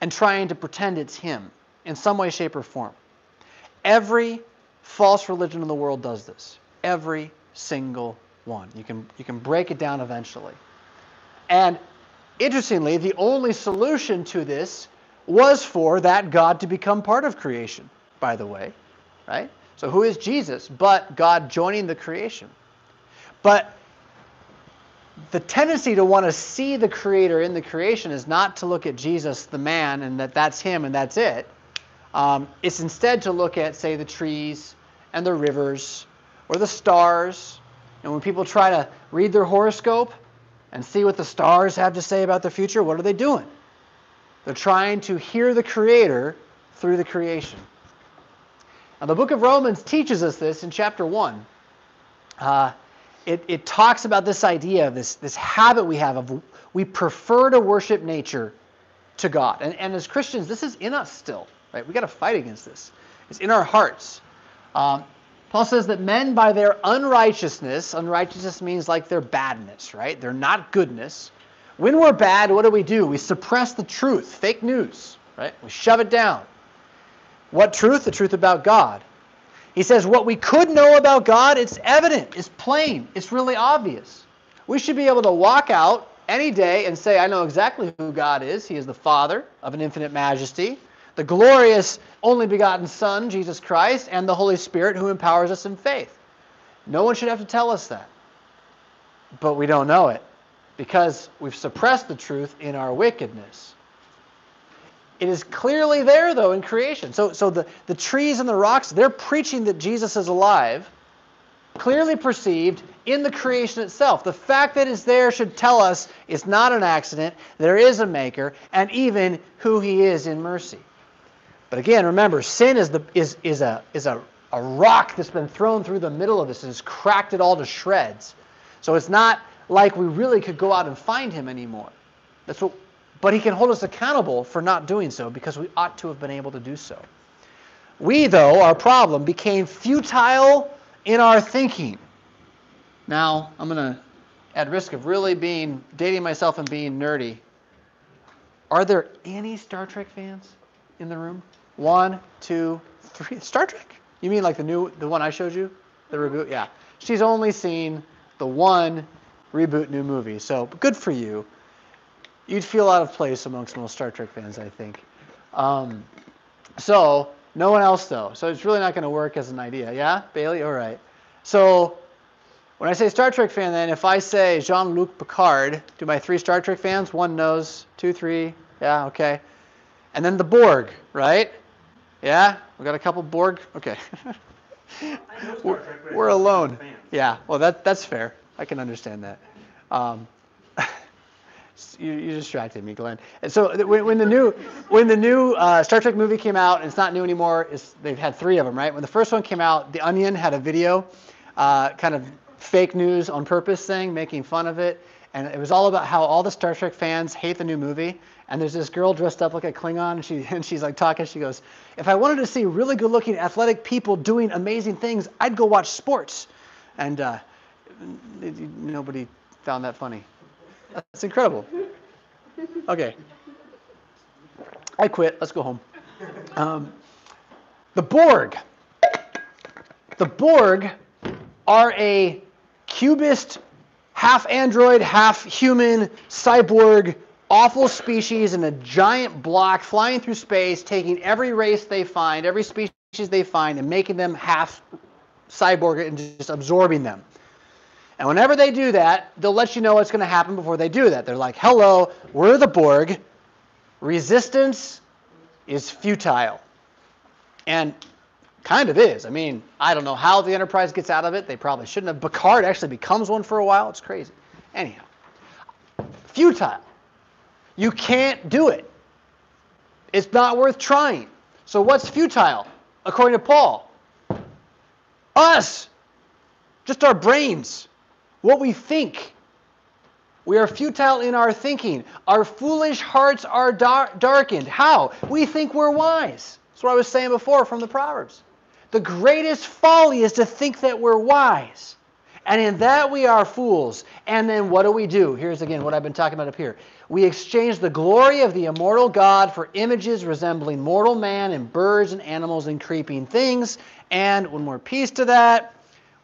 and trying to pretend it's Him in some way, shape, or form. Every false religion in the world does this. Every single one. You can, you can break it down eventually. And interestingly, the only solution to this was for that God to become part of creation, by the way. Right? So, who is Jesus but God joining the creation? But the tendency to want to see the creator in the creation is not to look at Jesus, the man, and that that's him and that's it. Um, it's instead to look at, say, the trees and the rivers or the stars. And when people try to read their horoscope and see what the stars have to say about the future, what are they doing? They're trying to hear the Creator through the creation. Now, the book of Romans teaches us this in chapter 1. Uh, it, it talks about this idea this, this habit we have of we prefer to worship nature to God. And, and as Christians, this is in us still, right? we got to fight against this. It's in our hearts. Um, Paul says that men, by their unrighteousness, unrighteousness means like their badness, right? They're not goodness. When we're bad, what do we do? We suppress the truth, fake news, right? We shove it down. What truth? The truth about God. He says, what we could know about God, it's evident, it's plain, it's really obvious. We should be able to walk out any day and say, I know exactly who God is. He is the Father of an infinite majesty, the glorious only begotten Son, Jesus Christ, and the Holy Spirit who empowers us in faith. No one should have to tell us that. But we don't know it because we've suppressed the truth in our wickedness. It is clearly there, though, in creation. So, so the, the trees and the rocks, they're preaching that Jesus is alive, clearly perceived in the creation itself. The fact that it's there should tell us it's not an accident, there is a maker, and even who he is in mercy. But again, remember, sin is, the, is, is, a, is a, a rock that's been thrown through the middle of this and has cracked it all to shreds. So it's not like we really could go out and find him anymore. That's what, but he can hold us accountable for not doing so because we ought to have been able to do so. We, though, our problem became futile in our thinking. Now, I'm going to, at risk of really being, dating myself and being nerdy, are there any Star Trek fans in the room? One, two, three. Star Trek? You mean like the new, the one I showed you? The reboot? Yeah. She's only seen the one reboot new movie. So good for you. You'd feel out of place amongst most Star Trek fans, I think. Um, so no one else though. So it's really not going to work as an idea. Yeah, Bailey. All right. So when I say Star Trek fan, then if I say Jean-Luc Picard to my three Star Trek fans, one knows, two, three. Yeah, okay. And then the Borg, right? Yeah, we got a couple Borg. Okay. [LAUGHS] we're, we're alone. Yeah. Well, that that's fair. I can understand that. Um, you, you, distracted me, Glenn. And so when, when the new when the new uh, Star Trek movie came out, and it's not new anymore. they've had three of them, right? When the first one came out, The Onion had a video, uh, kind of fake news on purpose thing, making fun of it, and it was all about how all the Star Trek fans hate the new movie. And there's this girl dressed up like a Klingon, and, she, [LAUGHS] and she's like talking. She goes, "If I wanted to see really good-looking, athletic people doing amazing things, I'd go watch sports." And uh, nobody found that funny. That's incredible. Okay. I quit. Let's go home. Um, the Borg. The Borg are a cubist, half android, half human, cyborg, awful species in a giant block flying through space, taking every race they find, every species they find, and making them half cyborg and just absorbing them. And whenever they do that, they'll let you know what's going to happen before they do that. They're like, hello, we're the Borg. Resistance is futile. And kind of is. I mean, I don't know how the Enterprise gets out of it. They probably shouldn't have. Picard actually becomes one for a while. It's crazy. Anyhow, futile. You can't do it. It's not worth trying. So what's futile, according to Paul? Us. Just our brains. What we think. We are futile in our thinking. Our foolish hearts are dar- darkened. How? We think we're wise. That's what I was saying before from the Proverbs. The greatest folly is to think that we're wise. And in that we are fools. And then what do we do? Here's again what I've been talking about up here. We exchange the glory of the immortal God for images resembling mortal man and birds and animals and creeping things. And one more piece to that.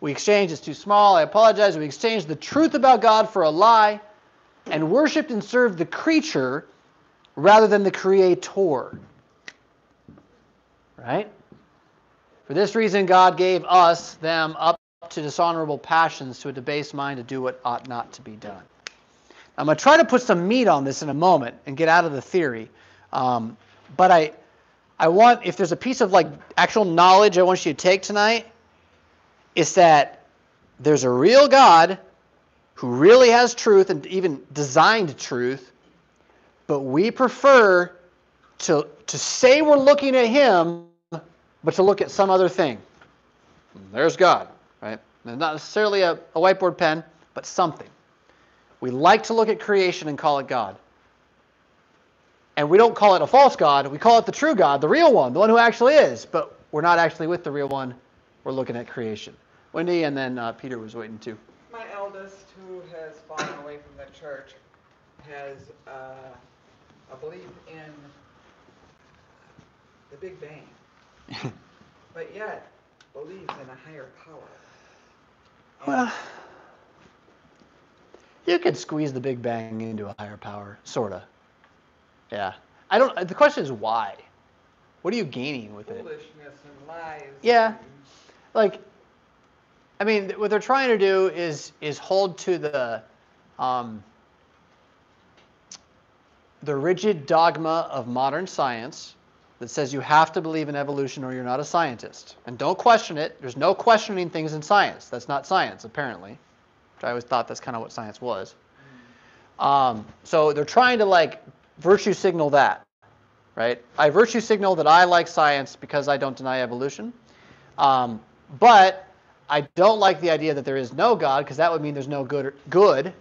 We exchange, it's too small, I apologize. We exchange the truth about God for a lie and worshiped and served the creature rather than the creator. Right? For this reason, God gave us, them, up to dishonorable passions, to a debased mind to do what ought not to be done. I'm going to try to put some meat on this in a moment and get out of the theory. Um, but I, I want, if there's a piece of like actual knowledge I want you to take tonight, it's that there's a real God who really has truth and even designed truth, but we prefer to, to say we're looking at Him, but to look at some other thing. There's God, right? Not necessarily a, a whiteboard pen, but something. We like to look at creation and call it God. And we don't call it a false God, we call it the true God, the real one, the one who actually is. But we're not actually with the real one, we're looking at creation. Wendy and then uh, Peter was waiting too. My eldest, who has fallen away from the church, has uh, a belief in the Big Bang, [LAUGHS] but yet believes in a higher power. And Well, you could squeeze the Big Bang into a higher power, sorta. Yeah. I don't. The question is why. What are you gaining with it? foolishness and lies. Yeah. and- Like, I mean, what they're trying to do is is hold to the um, the rigid dogma of modern science that says you have to believe in evolution or you're not a scientist. And don't question it. There's no questioning things in science. That's not science, apparently. Which I always thought that's kind of what science was. Um, so they're trying to like virtue signal that, right? I virtue signal that I like science because I don't deny evolution. Um, but I don't like the idea that there is no God because that would mean there's no good. Good.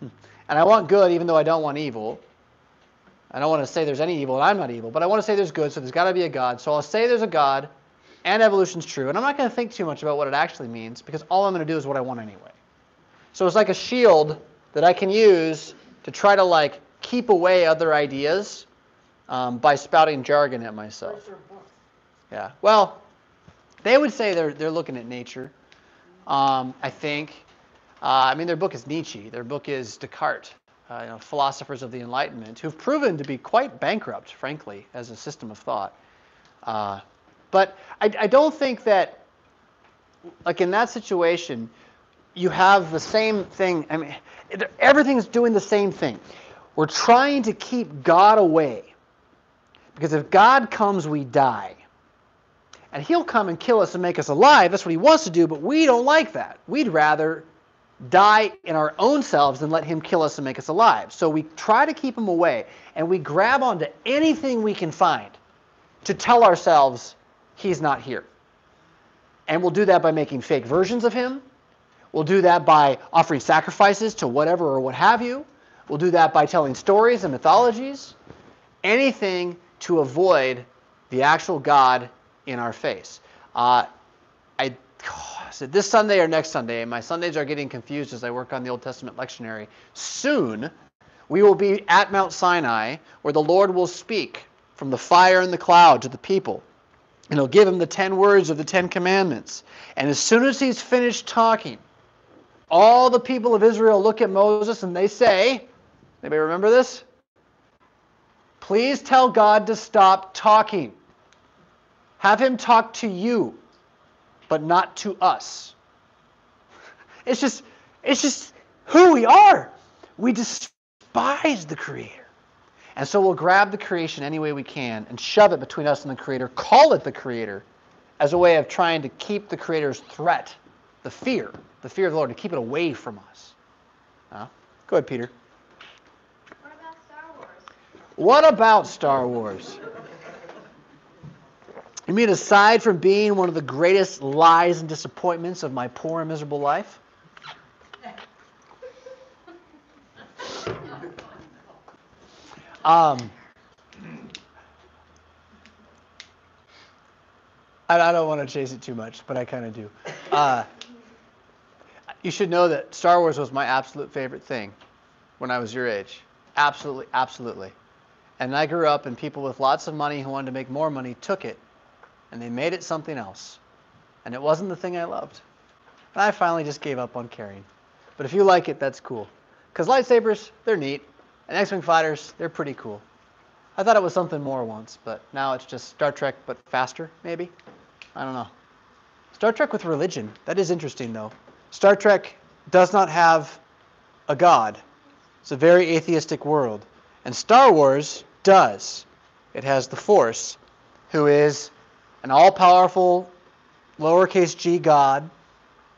[LAUGHS] And I want good even though I don't want evil. I don't want to say there's any evil and I'm not evil, but I want to say there's good, so there's got to be a God. So I'll say there's a God and evolution's true. And I'm not going to think too much about what it actually means because all I'm going to do is what I want anyway. So it's like a shield that I can use to try to like keep away other ideas um, by spouting jargon at myself. Where's their book? Yeah. Well, they would say they're they're looking at nature. Um, I think. Uh, I mean, their book is Nietzsche. Their book is Descartes. Uh, you know, philosophers of the Enlightenment, who've proven to be quite bankrupt, frankly, as a system of thought. Uh, but I, I don't think that, like in that situation, you have the same thing. I mean, everything's doing the same thing. We're trying to keep God away. Because if God comes, we die. And he'll come and kill us and make us alive. That's what he wants to do, but we don't like that. We'd rather die in our own selves than let him kill us and make us alive. So we try to keep him away, and we grab onto anything we can find to tell ourselves he's not here. And we'll do that by making fake versions of him. We'll do that by offering sacrifices to whatever or what have you. We'll do that by telling stories and mythologies. Anything to avoid the actual God in our face. Uh, I [SIGHS] said this Sunday or next Sunday. My Sundays are getting confused as I work on the Old Testament lectionary. Soon, we will be at Mount Sinai, where the Lord will speak from the fire and the cloud to the people. And he'll give them the ten words of the Ten Commandments. And as soon as he's finished talking, all the people of Israel look at Moses and they say, anybody remember this? Please tell God to stop talking. Have him talk to you, but not to us. It's just, it's just who we are. We despise the Creator. And so we'll grab the creation any way we can and shove it between us and the Creator, call it the Creator, as a way of trying to keep the Creator's threat, the fear, the fear of the Lord, to keep it away from us. Huh? Go ahead, Peter. What about Star Wars? What about Star Wars? You mean aside from being one of the greatest lies and disappointments of my poor and miserable life? Um, I, I don't want to chase it too much, but I kind of do. Uh, you should know that Star Wars was my absolute favorite thing when I was your age. Absolutely, absolutely. And I grew up, and people with lots of money who wanted to make more money took it, and they made it something else. And it wasn't the thing I loved. And I finally just gave up on caring. But if you like it, that's cool. Because lightsabers, they're neat. And X-Wing fighters, they're pretty cool. I thought it was something more once, but now it's just Star Trek, but faster, maybe? I don't know. Star Trek with religion. That is interesting, though. Star Trek does not have a god. It's a very atheistic world. And Star Wars does. It has the Force, who is an all powerful lowercase g God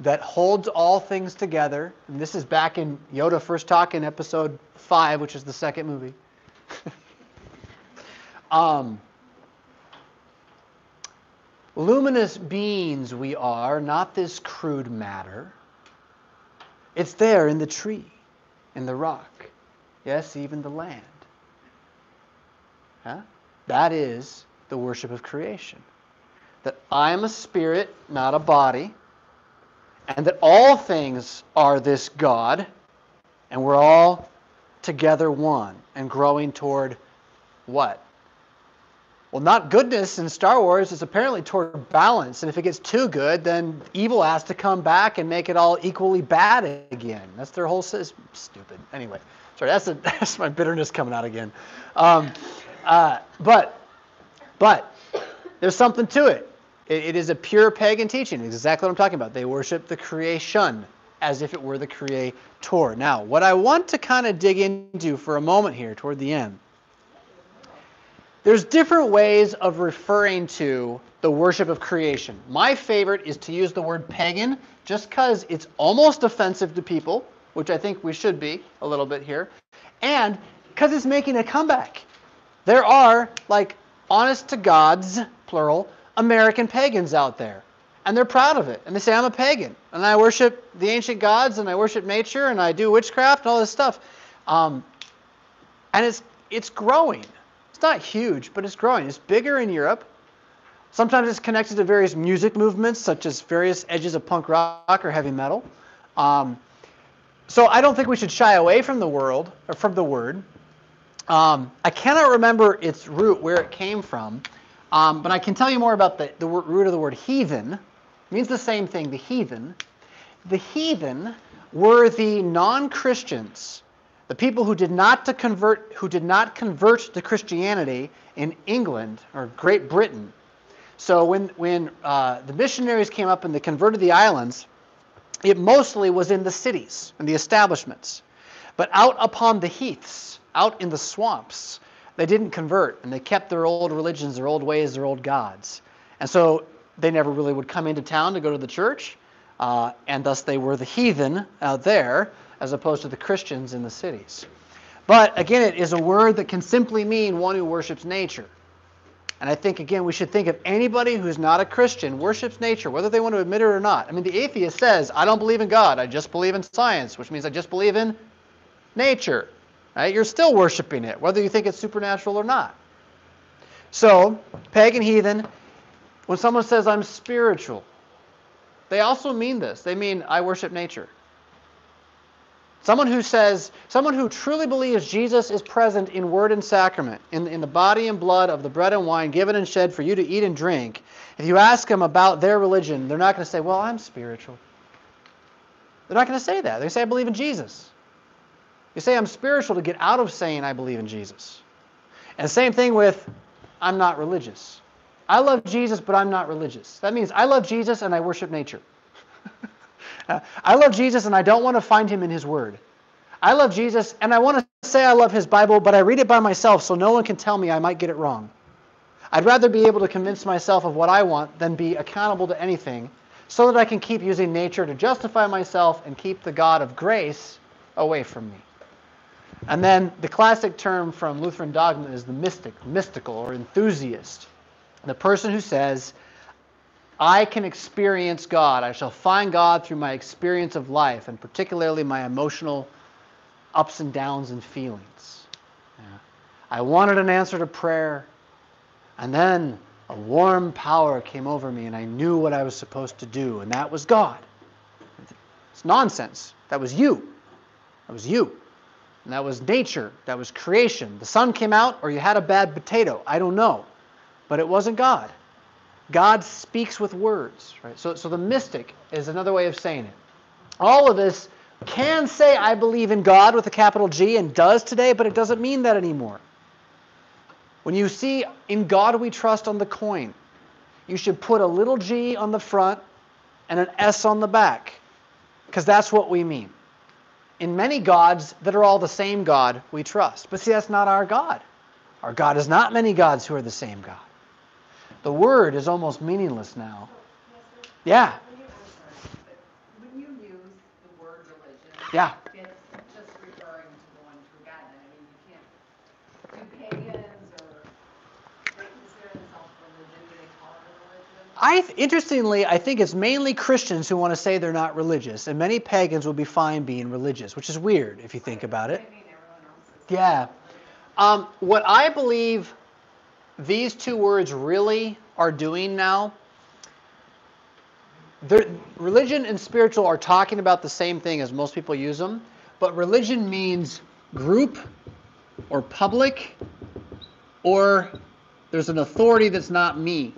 that holds all things together. And this is back in Yoda first talk in episode 5, which is the second movie. [LAUGHS] um, luminous beings we are, not this crude matter. It's there in the tree, in the rock, yes, even the land. Huh? That is the worship of creation. That I am a spirit, not a body, and that all things are this God, and we're all together one and growing toward what? Well, not goodness in Star Wars. It's apparently toward balance. And if it gets too good, then evil has to come back and make it all equally bad again. That's their whole system. Stupid. Anyway, sorry, that's, a, [LAUGHS] that's my bitterness coming out again. Um, uh, but, but there's something to it. It. It is a pure pagan teaching. Exactly what I'm talking about. They worship the creation as if it were the creator. Now, what I want to kind of dig into for a moment here toward the end there's different ways of referring to the worship of creation. My favorite is to use the word pagan just because it's almost offensive to people, which I think we should be a little bit here, and because it's making a comeback. There are, like, honest to God's, plural, American pagans out there. And they're proud of it. And they say, I'm a pagan. And I worship the ancient gods, and I worship nature, and I do witchcraft, and all this stuff. Um, and it's, it's growing It's not huge, but it's growing. It's bigger in Europe. Sometimes it's connected to various music movements, such as various edges of punk rock or heavy metal. Um, so I don't think we should shy away from the world or from the word. Um, I cannot remember its root, where it came from, um, but I can tell you more about the, the root of the word heathen. It means the same thing, the heathen. The heathen were the non-Christians the people who did not to convert who did not convert to Christianity in England or Great Britain. So when when uh, the missionaries came up and they converted the islands, it mostly was in the cities and the establishments, but out upon the heaths, out in the swamps, they didn't convert and they kept their old religions, their old ways, their old gods, and so they never really would come into town to go to the church, uh, and thus they were the heathen out there as opposed to the Christians in the cities. But again, it is a word that can simply mean one who worships nature. And I think, again, we should think of anybody who's not a Christian worships nature, whether they want to admit it or not. I mean, the atheist says, I don't believe in God, I just believe in science, which means I just believe in nature. Right? You're still worshiping it, whether you think it's supernatural or not. So, pagan heathen, when someone says, I'm spiritual, they also mean this. They mean, I worship nature. Someone who says, someone who truly believes Jesus is present in word and sacrament, in, in the body and blood of the bread and wine given and shed for you to eat and drink, if you ask them about their religion, they're not going to say, Well, I'm spiritual. They're not going to say that. They say, I believe in Jesus. You say, I'm spiritual to get out of saying I believe in Jesus. And same thing with, I'm not religious. I love Jesus, but I'm not religious. That means I love Jesus and I worship nature. [LAUGHS] I love Jesus and I don't want to find him in his word. I love Jesus and I want to say I love his Bible, but I read it by myself so no one can tell me I might get it wrong. I'd rather be able to convince myself of what I want than be accountable to anything so that I can keep using nature to justify myself and keep the God of grace away from me. And then the classic term from Lutheran dogma is the mystic, mystical, or enthusiast. The person who says, I can experience God. I shall find God through my experience of life, and particularly my emotional ups and downs and feelings. Yeah. I wanted an answer to prayer, and then a warm power came over me, and I knew what I was supposed to do, and that was God. It's nonsense. That was you. That was you. And that was nature. That was creation. The sun came out, or you had a bad potato. I don't know. But it wasn't God. God speaks with words, right? So, so the mystic is another way of saying it. All of us can say, I believe in God with a capital G and does today, but it doesn't mean that anymore. When you see in God we trust on the coin, you should put a little g on the front and an S on the back, because that's what we mean. In many gods that are all the same God, we trust. But see, that's not our God. Our God is not many gods who are the same God. The word is almost meaningless now. Yeah, When you, when you use the word religion, yeah. it's just referring to the one true God. I mean, you can't, do pagans or they consider themselves religion, do they call it a religion? I interestingly, I think it's mainly Christians who want to say they're not religious, and many pagans will be fine being religious, which is weird if you think about it. I mean, everyone else is. Yeah. Um, what I believe these two words really are doing now, religion and spiritual are talking about the same thing as most people use them, but religion means group or public or there's an authority that's not me.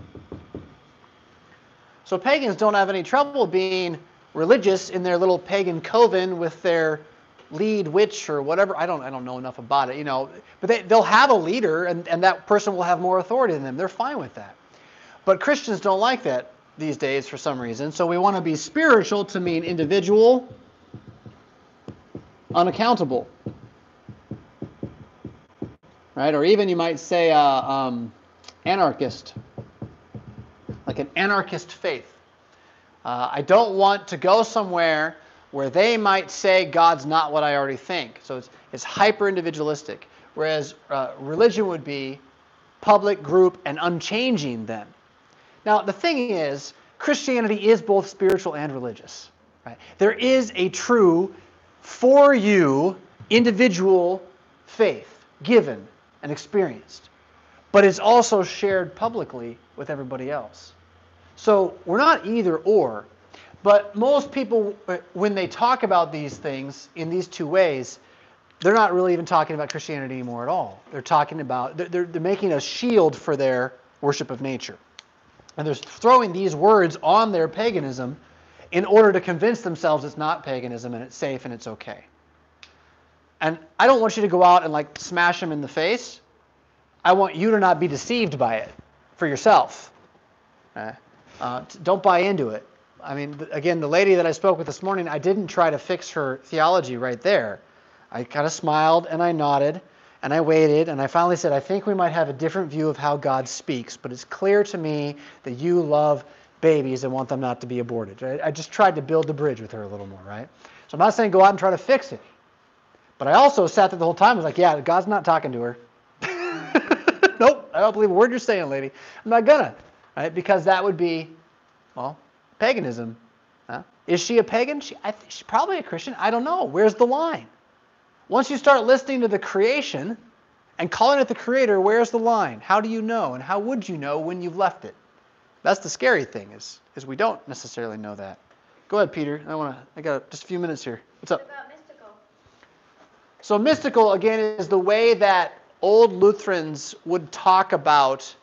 So pagans don't have any trouble being religious in their little pagan coven with their lead witch or whatever. I don't I don't know enough about it, you know. But they, they'll have a leader and, and that person will have more authority than them. They're fine with that. But Christians don't like that these days for some reason. So we want to be spiritual to mean individual, unaccountable. Right? Or even you might say uh, um, anarchist like an anarchist faith. Uh, I don't want to go somewhere where they might say God's not what I already think. So it's, it's hyper individualistic. Whereas uh, religion would be public, group, and unchanging then. Now, the thing is, Christianity is both spiritual and religious. Right? There is a true, for you, individual faith given and experienced but it's also shared publicly with everybody else. So we're not either or, but most people, when they talk about these things in these two ways, they're not really even talking about Christianity anymore at all. They're talking about, they're, they're, they're making a shield for their worship of nature. And they're throwing these words on their paganism in order to convince themselves it's not paganism and it's safe and it's okay. And I don't want you to go out and like smash them in the face. I want you to not be deceived by it for yourself. Uh, uh, don't buy into it. I mean, again, the lady that I spoke with this morning, I didn't try to fix her theology right there. I kind of smiled and I nodded and I waited and I finally said, I think we might have a different view of how God speaks, but it's clear to me that you love babies and want them not to be aborted. I, just tried to build the bridge with her a little more, right? So I'm not saying go out and try to fix it. But I also sat there the whole time and was like, yeah, God's not talking to her. [LAUGHS] nope, I don't believe a word you're saying, lady. I'm not gonna, right? Because that would be, well, paganism. Huh? Is she a pagan? She, I think she's probably a Christian. I don't know. Where's the line? Once you start listening to the creation and calling it the creator, where's the line? How do you know? And how would you know when you've left it? That's the scary thing is, is we don't necessarily know that. Go ahead, Peter. I want to. I got just a few minutes here. What's up? What about mystical? So mystical again is the way that old Lutherans would talk about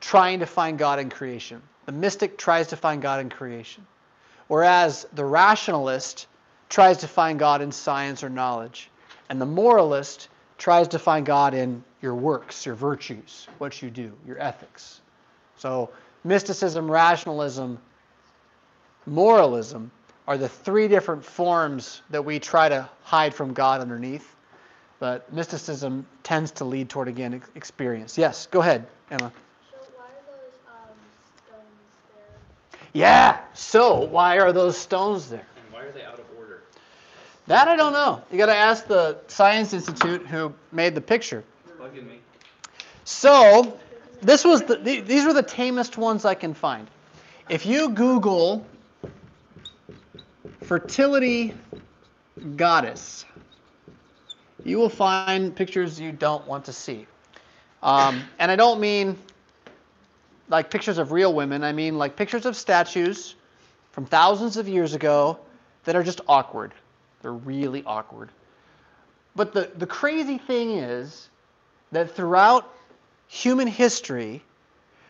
trying to find God in creation. The mystic tries to find God in creation, whereas the rationalist tries to find God in science or knowledge, and the moralist tries to find God in your works, your virtues, what you do, your ethics. So mysticism, rationalism, moralism are the three different forms that we try to hide from God underneath. But mysticism tends to lead toward, again, experience. Yes, go ahead, Emma. So why are those um, stones there? Yeah, so why are those stones there? And why are they out of order? That I don't know. You got to ask the Science Institute who made the picture. Bugging me. So, this was the, the- these were the tamest ones I can find. If you Google fertility goddess, you will find pictures you don't want to see. Um, and I don't mean like pictures of real women. I mean like pictures of statues from thousands of years ago that are just awkward. They're really awkward. But the, the crazy thing is that throughout human history,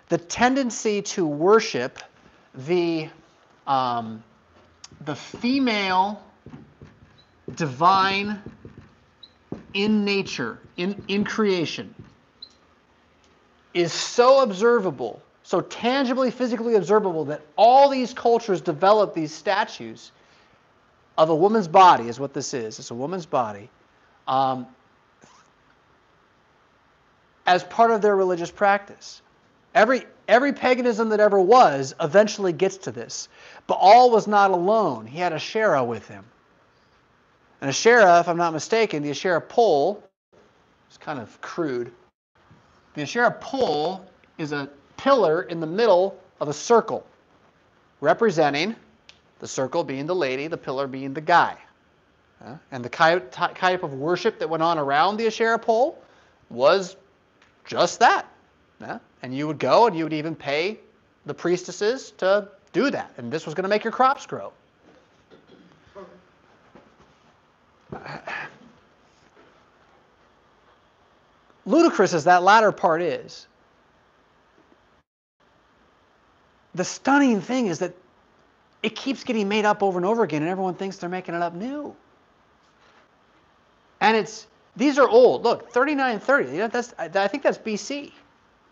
the tendency to worship the, um, the female divine in nature, in, in creation, is so observable, so tangibly, physically observable, that all these cultures develop these statues of a woman's body, is what this is. It's a woman's body. Um, as part of their religious practice. Every, every paganism that ever was eventually gets to this. Baal was not alone, he had a Asherah with him. And Asherah, if I'm not mistaken, the Asherah pole is kind of crude. The Asherah pole is a pillar in the middle of a circle, representing the circle being the lady, the pillar being the guy. And the type of worship that went on around the Asherah pole was just that. And you would go and you would even pay the priestesses to do that. And this was going to make your crops grow. Ludicrous as that latter part is, the stunning thing is that it keeps getting made up over and over again, and everyone thinks they're making it up new. And it's these are old. Look, 3930. You know, that's I, think that's BC,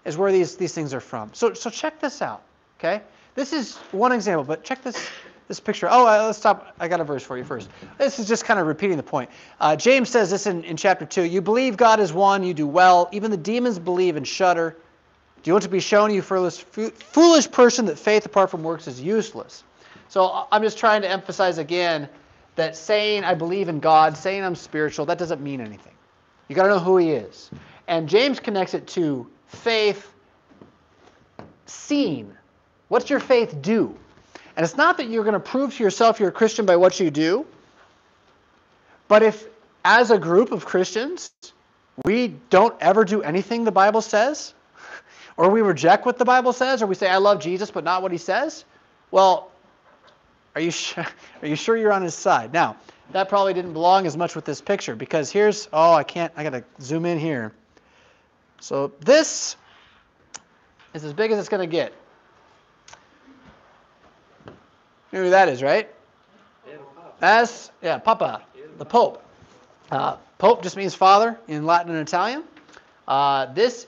is where these these things are from. So so check this out. Okay, this is one example, but check this this picture. Oh, uh, let's stop. I got a verse for you first. This is just kind of repeating the point. Uh, James says this in, in chapter two. You believe God is one. You do well. Even the demons believe and shudder. Do you want to be shown, you foolish, foolish person, that faith apart from works is useless? So I'm just trying to emphasize again that saying I believe in God, saying I'm spiritual, that doesn't mean anything. You got to know who He is. And James connects it to faith seen. What's your faith do? And it's not that you're going to prove to yourself you're a Christian by what you do, but if, as a group of Christians, we don't ever do anything the Bible says, or we reject what the Bible says, or we say, I love Jesus, but not what he says, well, are you, sure, [LAUGHS] are you sure you're on his side? Now, that probably didn't belong as much with this picture because here's, oh, I can't, I got to zoom in here. So this is as big as it's going to get. You know who that is, right? That's, yeah, Papa, the Pope. Uh, Pope just means father in Latin and Italian. Uh, this,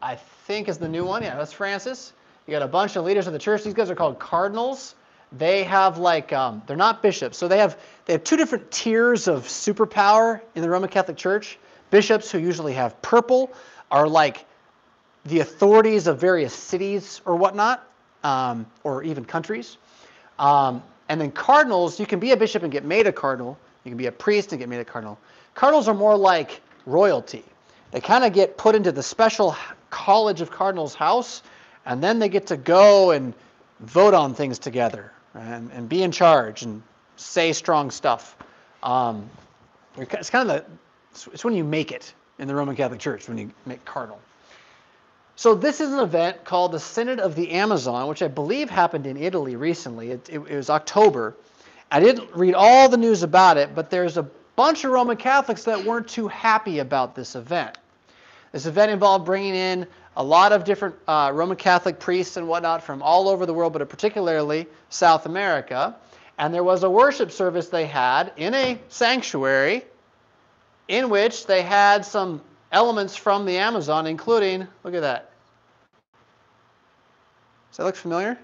I think, is the new one. Yeah, that's Francis. You got a bunch of leaders of the church. These guys are called cardinals. They have like um, they're not bishops, so they have they have two different tiers of superpower in the Roman Catholic Church. Bishops, who usually have purple, are like the authorities of various cities or whatnot, um, or even countries. Um, and then cardinals, you can be a bishop and get made a cardinal. You can be a priest and get made a cardinal. Cardinals are more like royalty. They kind of get put into the special college of cardinals house, and then they get to go and vote on things together and, and be in charge and say strong stuff. Um, it's kind of the it's when you make it in the Roman Catholic Church when you make cardinal. So this is an event called the Synod of the Amazon, which I believe happened in Italy recently. It, it, it was October. I didn't read all the news about it, but there's a bunch of Roman Catholics that weren't too happy about this event. This event involved bringing in a lot of different uh, Roman Catholic priests and whatnot from all over the world, but particularly South America. And there was a worship service they had in a sanctuary in which they had some elements from the Amazon, including, look at that. Does that look familiar?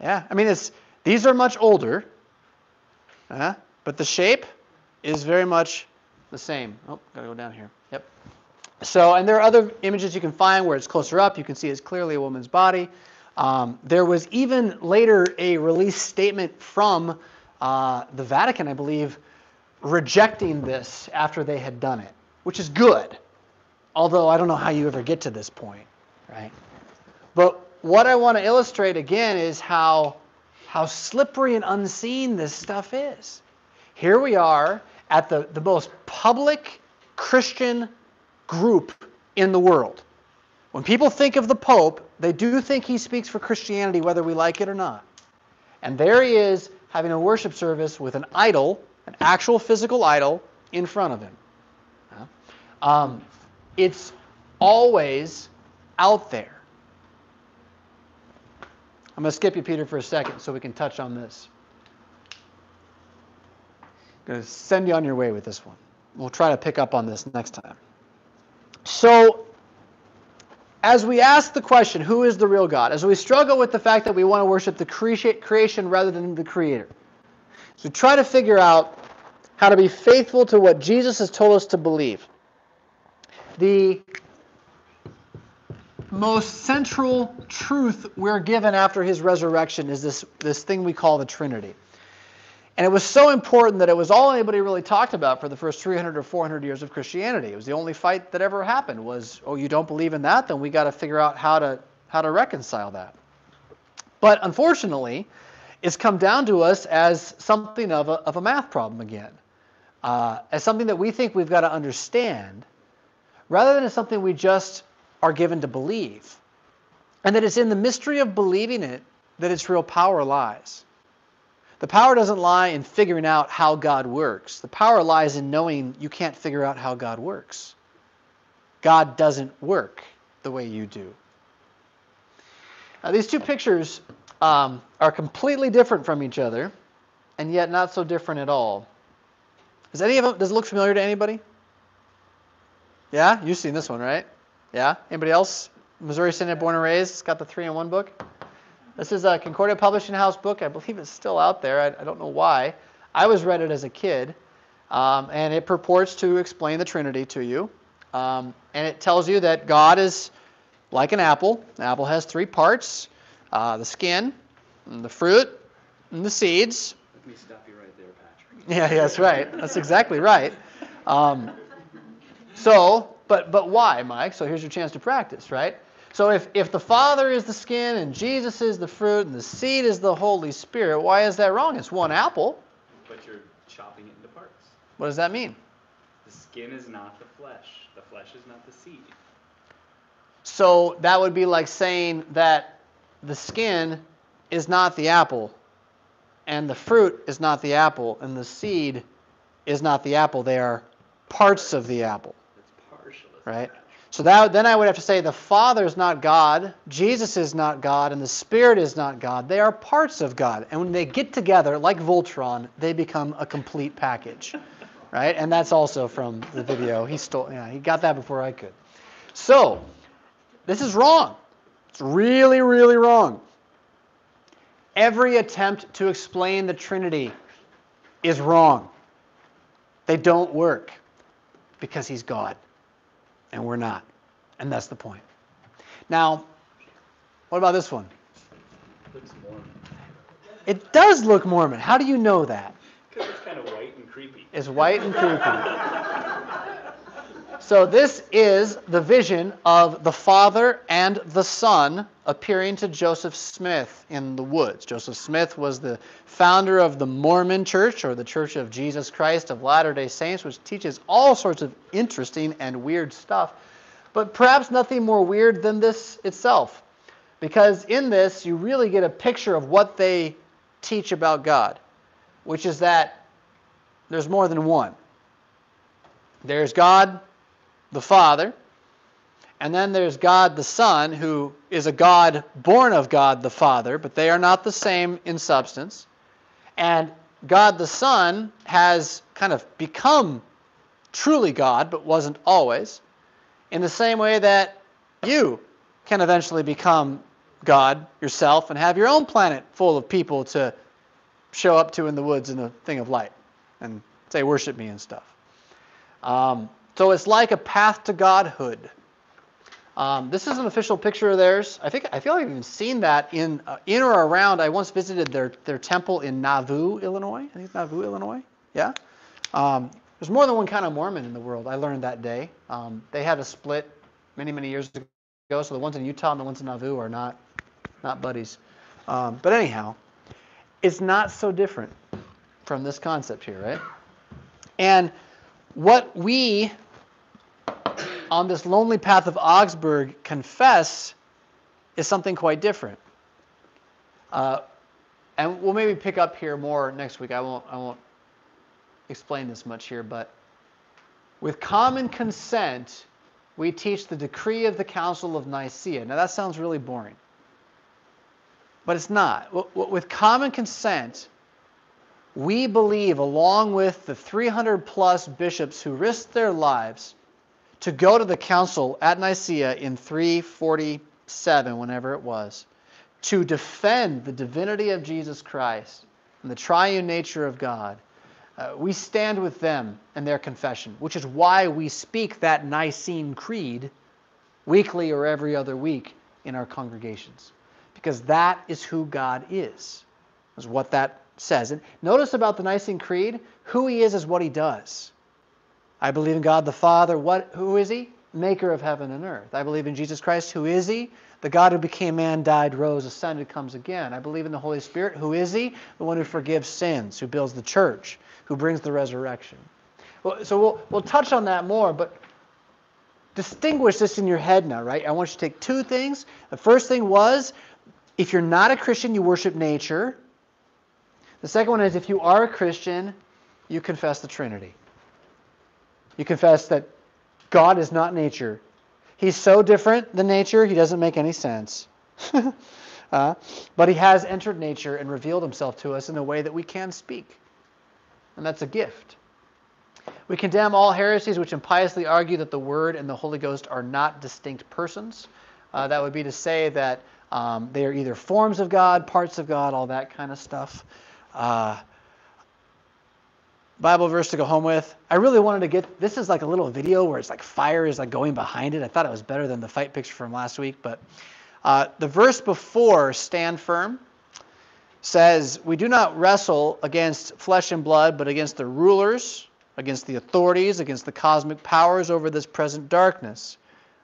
Yeah, I mean, it's these are much older, uh, but the shape is very much the same. Oh, gotta go down here. Yep. So, and there are other images you can find where it's closer up. You can see it's clearly a woman's body. Um, there was even later a release statement from uh, the Vatican, I believe, rejecting this after they had done it, which is good. Although I don't know how you ever get to this point, right? But what I want to illustrate again is how how slippery and unseen this stuff is. Here we are at the, the most public Christian group in the world. When people think of the Pope, they do think he speaks for Christianity, whether we like it or not. And there he is having a worship service with an idol, an actual physical idol, in front of him. Um, it's always out there. I'm going to skip you, Peter, for a second so we can touch on this. I'm going to send you on your way with this one. We'll try to pick up on this next time. So, as we ask the question, who is the real God? As we struggle with the fact that we want to worship the creation rather than the Creator. So, try to figure out how to be faithful to what Jesus has told us to believe. The most central truth we're given after his resurrection is this, this thing we call the Trinity. And it was so important that it was all anybody really talked about for the first 300 or 400 years of Christianity. It was the only fight that ever happened was, oh, you don't believe in that? Then we got to figure out how to, how to reconcile that. But unfortunately, it's come down to us as something of a, of a math problem again, uh, as something that we think we've got to understand, rather than as something we just are given to believe. And that it's in the mystery of believing it that its real power lies. The power doesn't lie in figuring out how God works. The power lies in knowing you can't figure out how God works. God doesn't work the way you do. Now, these two pictures um, are completely different from each other, and yet not so different at all. Does any of them, does it look familiar to anybody? Yeah, you've seen this one, right? Yeah? Anybody else? Missouri Synod Born and Raised. It's got the three in one book. This is a Concordia Publishing House book. I believe it's still out there. I, I don't know why. I was read it as a kid, um, and it purports to explain the Trinity to you. Um, and it tells you that God is like an apple. An apple has three parts uh, the skin, the fruit, and the seeds. Let me stop you right there, Patrick. [LAUGHS] Yeah, yeah that's right. That's exactly right. Um, so, but but why, Mike? So here's your chance to practice, right? So if, if the Father is the skin and Jesus is the fruit and the seed is the Holy Spirit, why is that wrong? It's one apple. But you're chopping it into parts. What does that mean? The skin is not the flesh. The flesh is not the seed. So that would be like saying that the skin is not the apple, and the fruit is not the apple, and the seed is not the apple. They are parts of the apple. Right. So that, then I would have to say the Father is not God, Jesus is not God, and the Spirit is not God. They are parts of God. And when they get together, like Voltron, they become a complete package. [LAUGHS] Right? And that's also from the video. He stole yeah, he got that before I could. So, this is wrong. It's really, really wrong. Every attempt to explain the Trinity is wrong. They don't work because he's God and we're not. And that's the point. Now, what about this one? Looks Mormon. It does look Mormon. How do you know that? Because it's kind of white and creepy. It's white and creepy. [LAUGHS] So this is the vision of the Father and the Son appearing to Joseph Smith in the woods. Joseph Smith was the founder of the Mormon Church, or the Church of Jesus Christ of Latter-day Saints, which teaches all sorts of interesting and weird stuff, but perhaps nothing more weird than this itself. Because in this, you really get a picture of what they teach about God, which is that there's more than one. There's God the Father, and then there's God the Son, who is a God born of God the Father, but they are not the same in substance. And God the Son has kind of become truly God, but wasn't always, in the same way that you can eventually become God yourself and have your own planet full of people to show up to in the woods in a thing of light and say, worship me and stuff. Um, so it's like a path to godhood. Um, this is an official picture of theirs. I think I feel like I've even seen that in uh, in or around. I once visited their their temple in Nauvoo, Illinois. I think it's Nauvoo, Illinois. Yeah. Um, there's more than one kind of Mormon in the world. I learned that day. Um, they had a split many many years ago. So the ones in Utah and the ones in Nauvoo are not not buddies. Um, but anyhow, it's not so different from this concept here, right? And what we on this lonely path of Augsburg confess is something quite different. Uh, and we'll maybe pick up here more next week. I won't, I won't explain this much here, but with common consent, we teach the decree of the Council of Nicaea. Now that sounds really boring, but it's not. With common consent, we believe, along with the 300 plus bishops who risked their lives to go to the council at Nicaea in 347, whenever it was, to defend the divinity of Jesus Christ and the triune nature of God. Uh, we stand with them and their confession, which is why we speak that Nicene Creed weekly or every other week in our congregations, because that is who God is, is what that says. And notice about the Nicene Creed, who he is is what he does. I believe in God the Father. What, who is He? Maker of heaven and earth. I believe in Jesus Christ. Who is He? The God who became man, died, rose, ascended, comes again. I believe in the Holy Spirit. Who is He? The one who forgives sins, who builds the church, who brings the resurrection. Well, so we'll, we'll touch on that more, but distinguish this in your head now, right? I want you to take two things. The first thing was if you're not a Christian, you worship nature. The second one is if you are a Christian, you confess the Trinity. You confess that God is not nature. He's so different than nature, he doesn't make any sense. [LAUGHS] uh, but he has entered nature and revealed himself to us in a way that we can speak. And that's a gift. We condemn all heresies which impiously argue that the Word and the Holy Ghost are not distinct persons. Uh, that would be to say that um, they are either forms of God, parts of God, all that kind of stuff. Uh, Bible verse to go home with. I really wanted to get this is like a little video where it's like fire is like going behind it. I thought it was better than the fight picture from last week, but uh, the verse before stand firm says, "We do not wrestle against flesh and blood, but against the rulers, against the authorities, against the cosmic powers over this present darkness,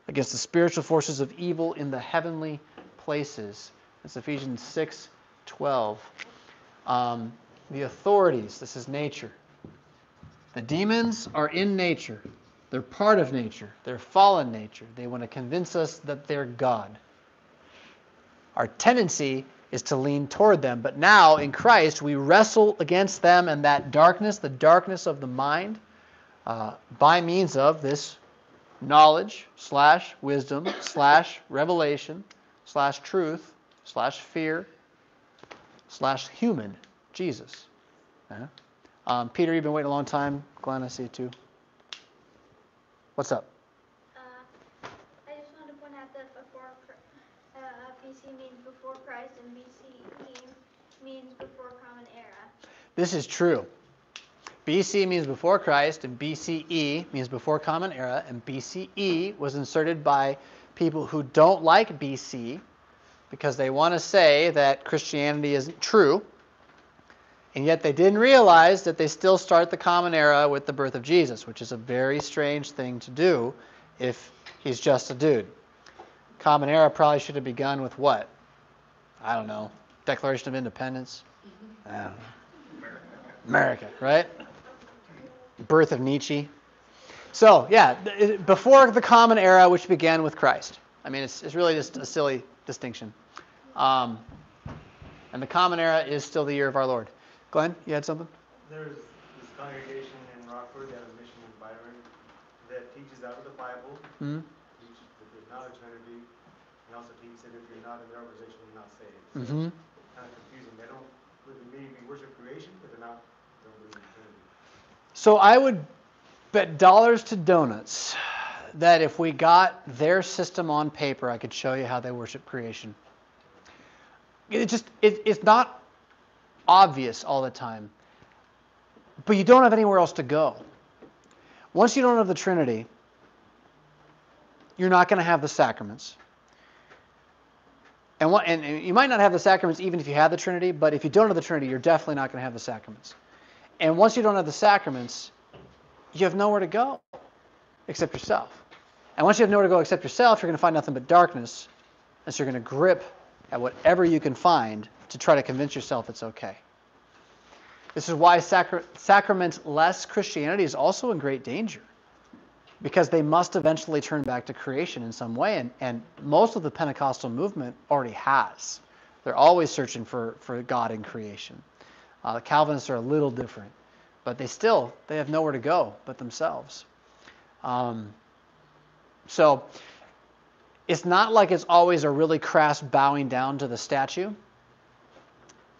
against the spiritual forces of evil in the heavenly places." It's Ephesians 6, 12. Um, the authorities, this is nature. The demons are in nature. They're part of nature. They're fallen nature. They want to convince us that they're God. Our tendency is to lean toward them. But now in Christ, we wrestle against them and that darkness, the darkness of the mind, uh, by means of this knowledge slash wisdom slash revelation slash truth slash fear slash human Jesus. Uh-huh. Um, Peter, you've been waiting a long time. Glenn, I see you too. What's up? Uh, I just wanted to point out that before uh, BC means before Christ and BCE means before Common Era. This is true. BC means before Christ, and BCE means before Common Era, and BCE was inserted by people who don't like BC because they want to say that Christianity isn't true. And yet they didn't realize that they still start the common era with the birth of Jesus, which is a very strange thing to do if he's just a dude. Common era probably should have begun with what? I don't know. Declaration of Independence? I don't know. America, right? Birth of Nietzsche. So, yeah, before the common era, which began with Christ. I mean, it's, it's really just a silly distinction. Um, and the common era is still the year of our Lord. Glenn, you had something? There's this congregation in Rockford that has a mission in Byron that teaches out of the Bible, mm-hmm. teaches that there's not a Trinity, and also teaches that if you're not in their organization, you're not saved. So mm-hmm. kind of confusing. They don't really maybe worship creation, but they're not don't believe in. So I would bet dollars to donuts that if we got their system on paper, I could show you how they worship creation. It just it, it's not obvious all the time. But you don't have anywhere else to go. Once you don't have the Trinity, you're not going to have the sacraments. And, what, and, you might not have the sacraments even if you have the Trinity, but if you don't have the Trinity, you're definitely not going to have the sacraments. And once you don't have the sacraments, you have nowhere to go except yourself. And once you have nowhere to go except yourself, you're going to find nothing but darkness. And so you're going to grip at whatever you can find to try to convince yourself it's okay. This is why sacra- sacrament-less Christianity is also in great danger. Because they must eventually turn back to creation in some way. And, and most of the Pentecostal movement already has. They're always searching for, for God in creation. Uh, the Calvinists are a little different. But they still, they have nowhere to go but themselves. Um, so it's not like it's always a really crass bowing down to the statue.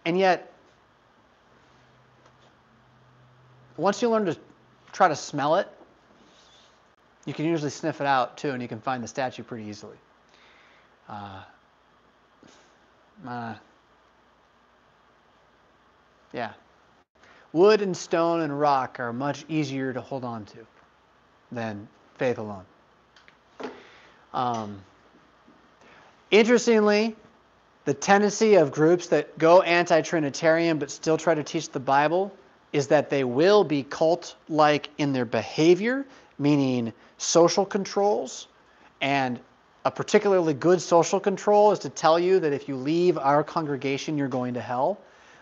And yet, once you learn to try to smell it, you can usually sniff it out too, and you can find the statue pretty easily. Uh, uh, yeah. Wood and stone and rock are much easier to hold on to than faith alone. Um, interestingly, the tendency of groups that go anti Trinitarian but still try to teach the Bible is that they will be cult like in their behavior, meaning social controls. And a particularly good social control is to tell you that if you leave our congregation, you're going to hell.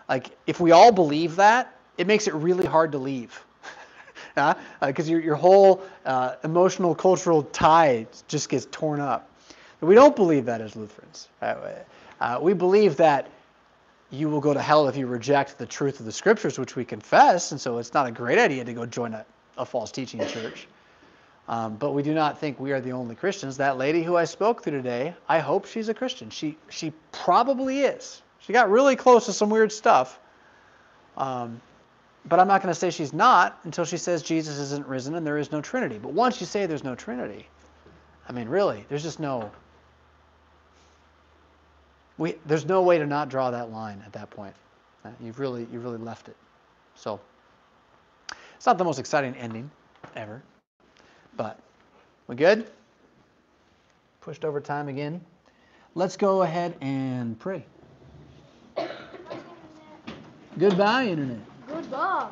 Like, if we all believe that, it makes it really hard to leave. Because [LAUGHS] uh, your, your whole uh, emotional, cultural tie just gets torn up. We don't believe that as Lutherans. Uh, we believe that you will go to hell if you reject the truth of the scriptures, which we confess, and so it's not a great idea to go join a, a false teaching church. Um, but we do not think we are the only Christians. That lady who I spoke to today, I hope she's a Christian. She, she probably is. She got really close to some weird stuff. Um, but I'm not going to say she's not until she says Jesus isn't risen and there is no Trinity. But once you say there's no Trinity, I mean, really, there's just no. We, there's no way to not draw that line at that point. Uh, you've really, you've really left it. So, it's not the most exciting ending ever, but we good? Pushed over time again. Let's go ahead and pray. Goodbye, Internet. Goodbye.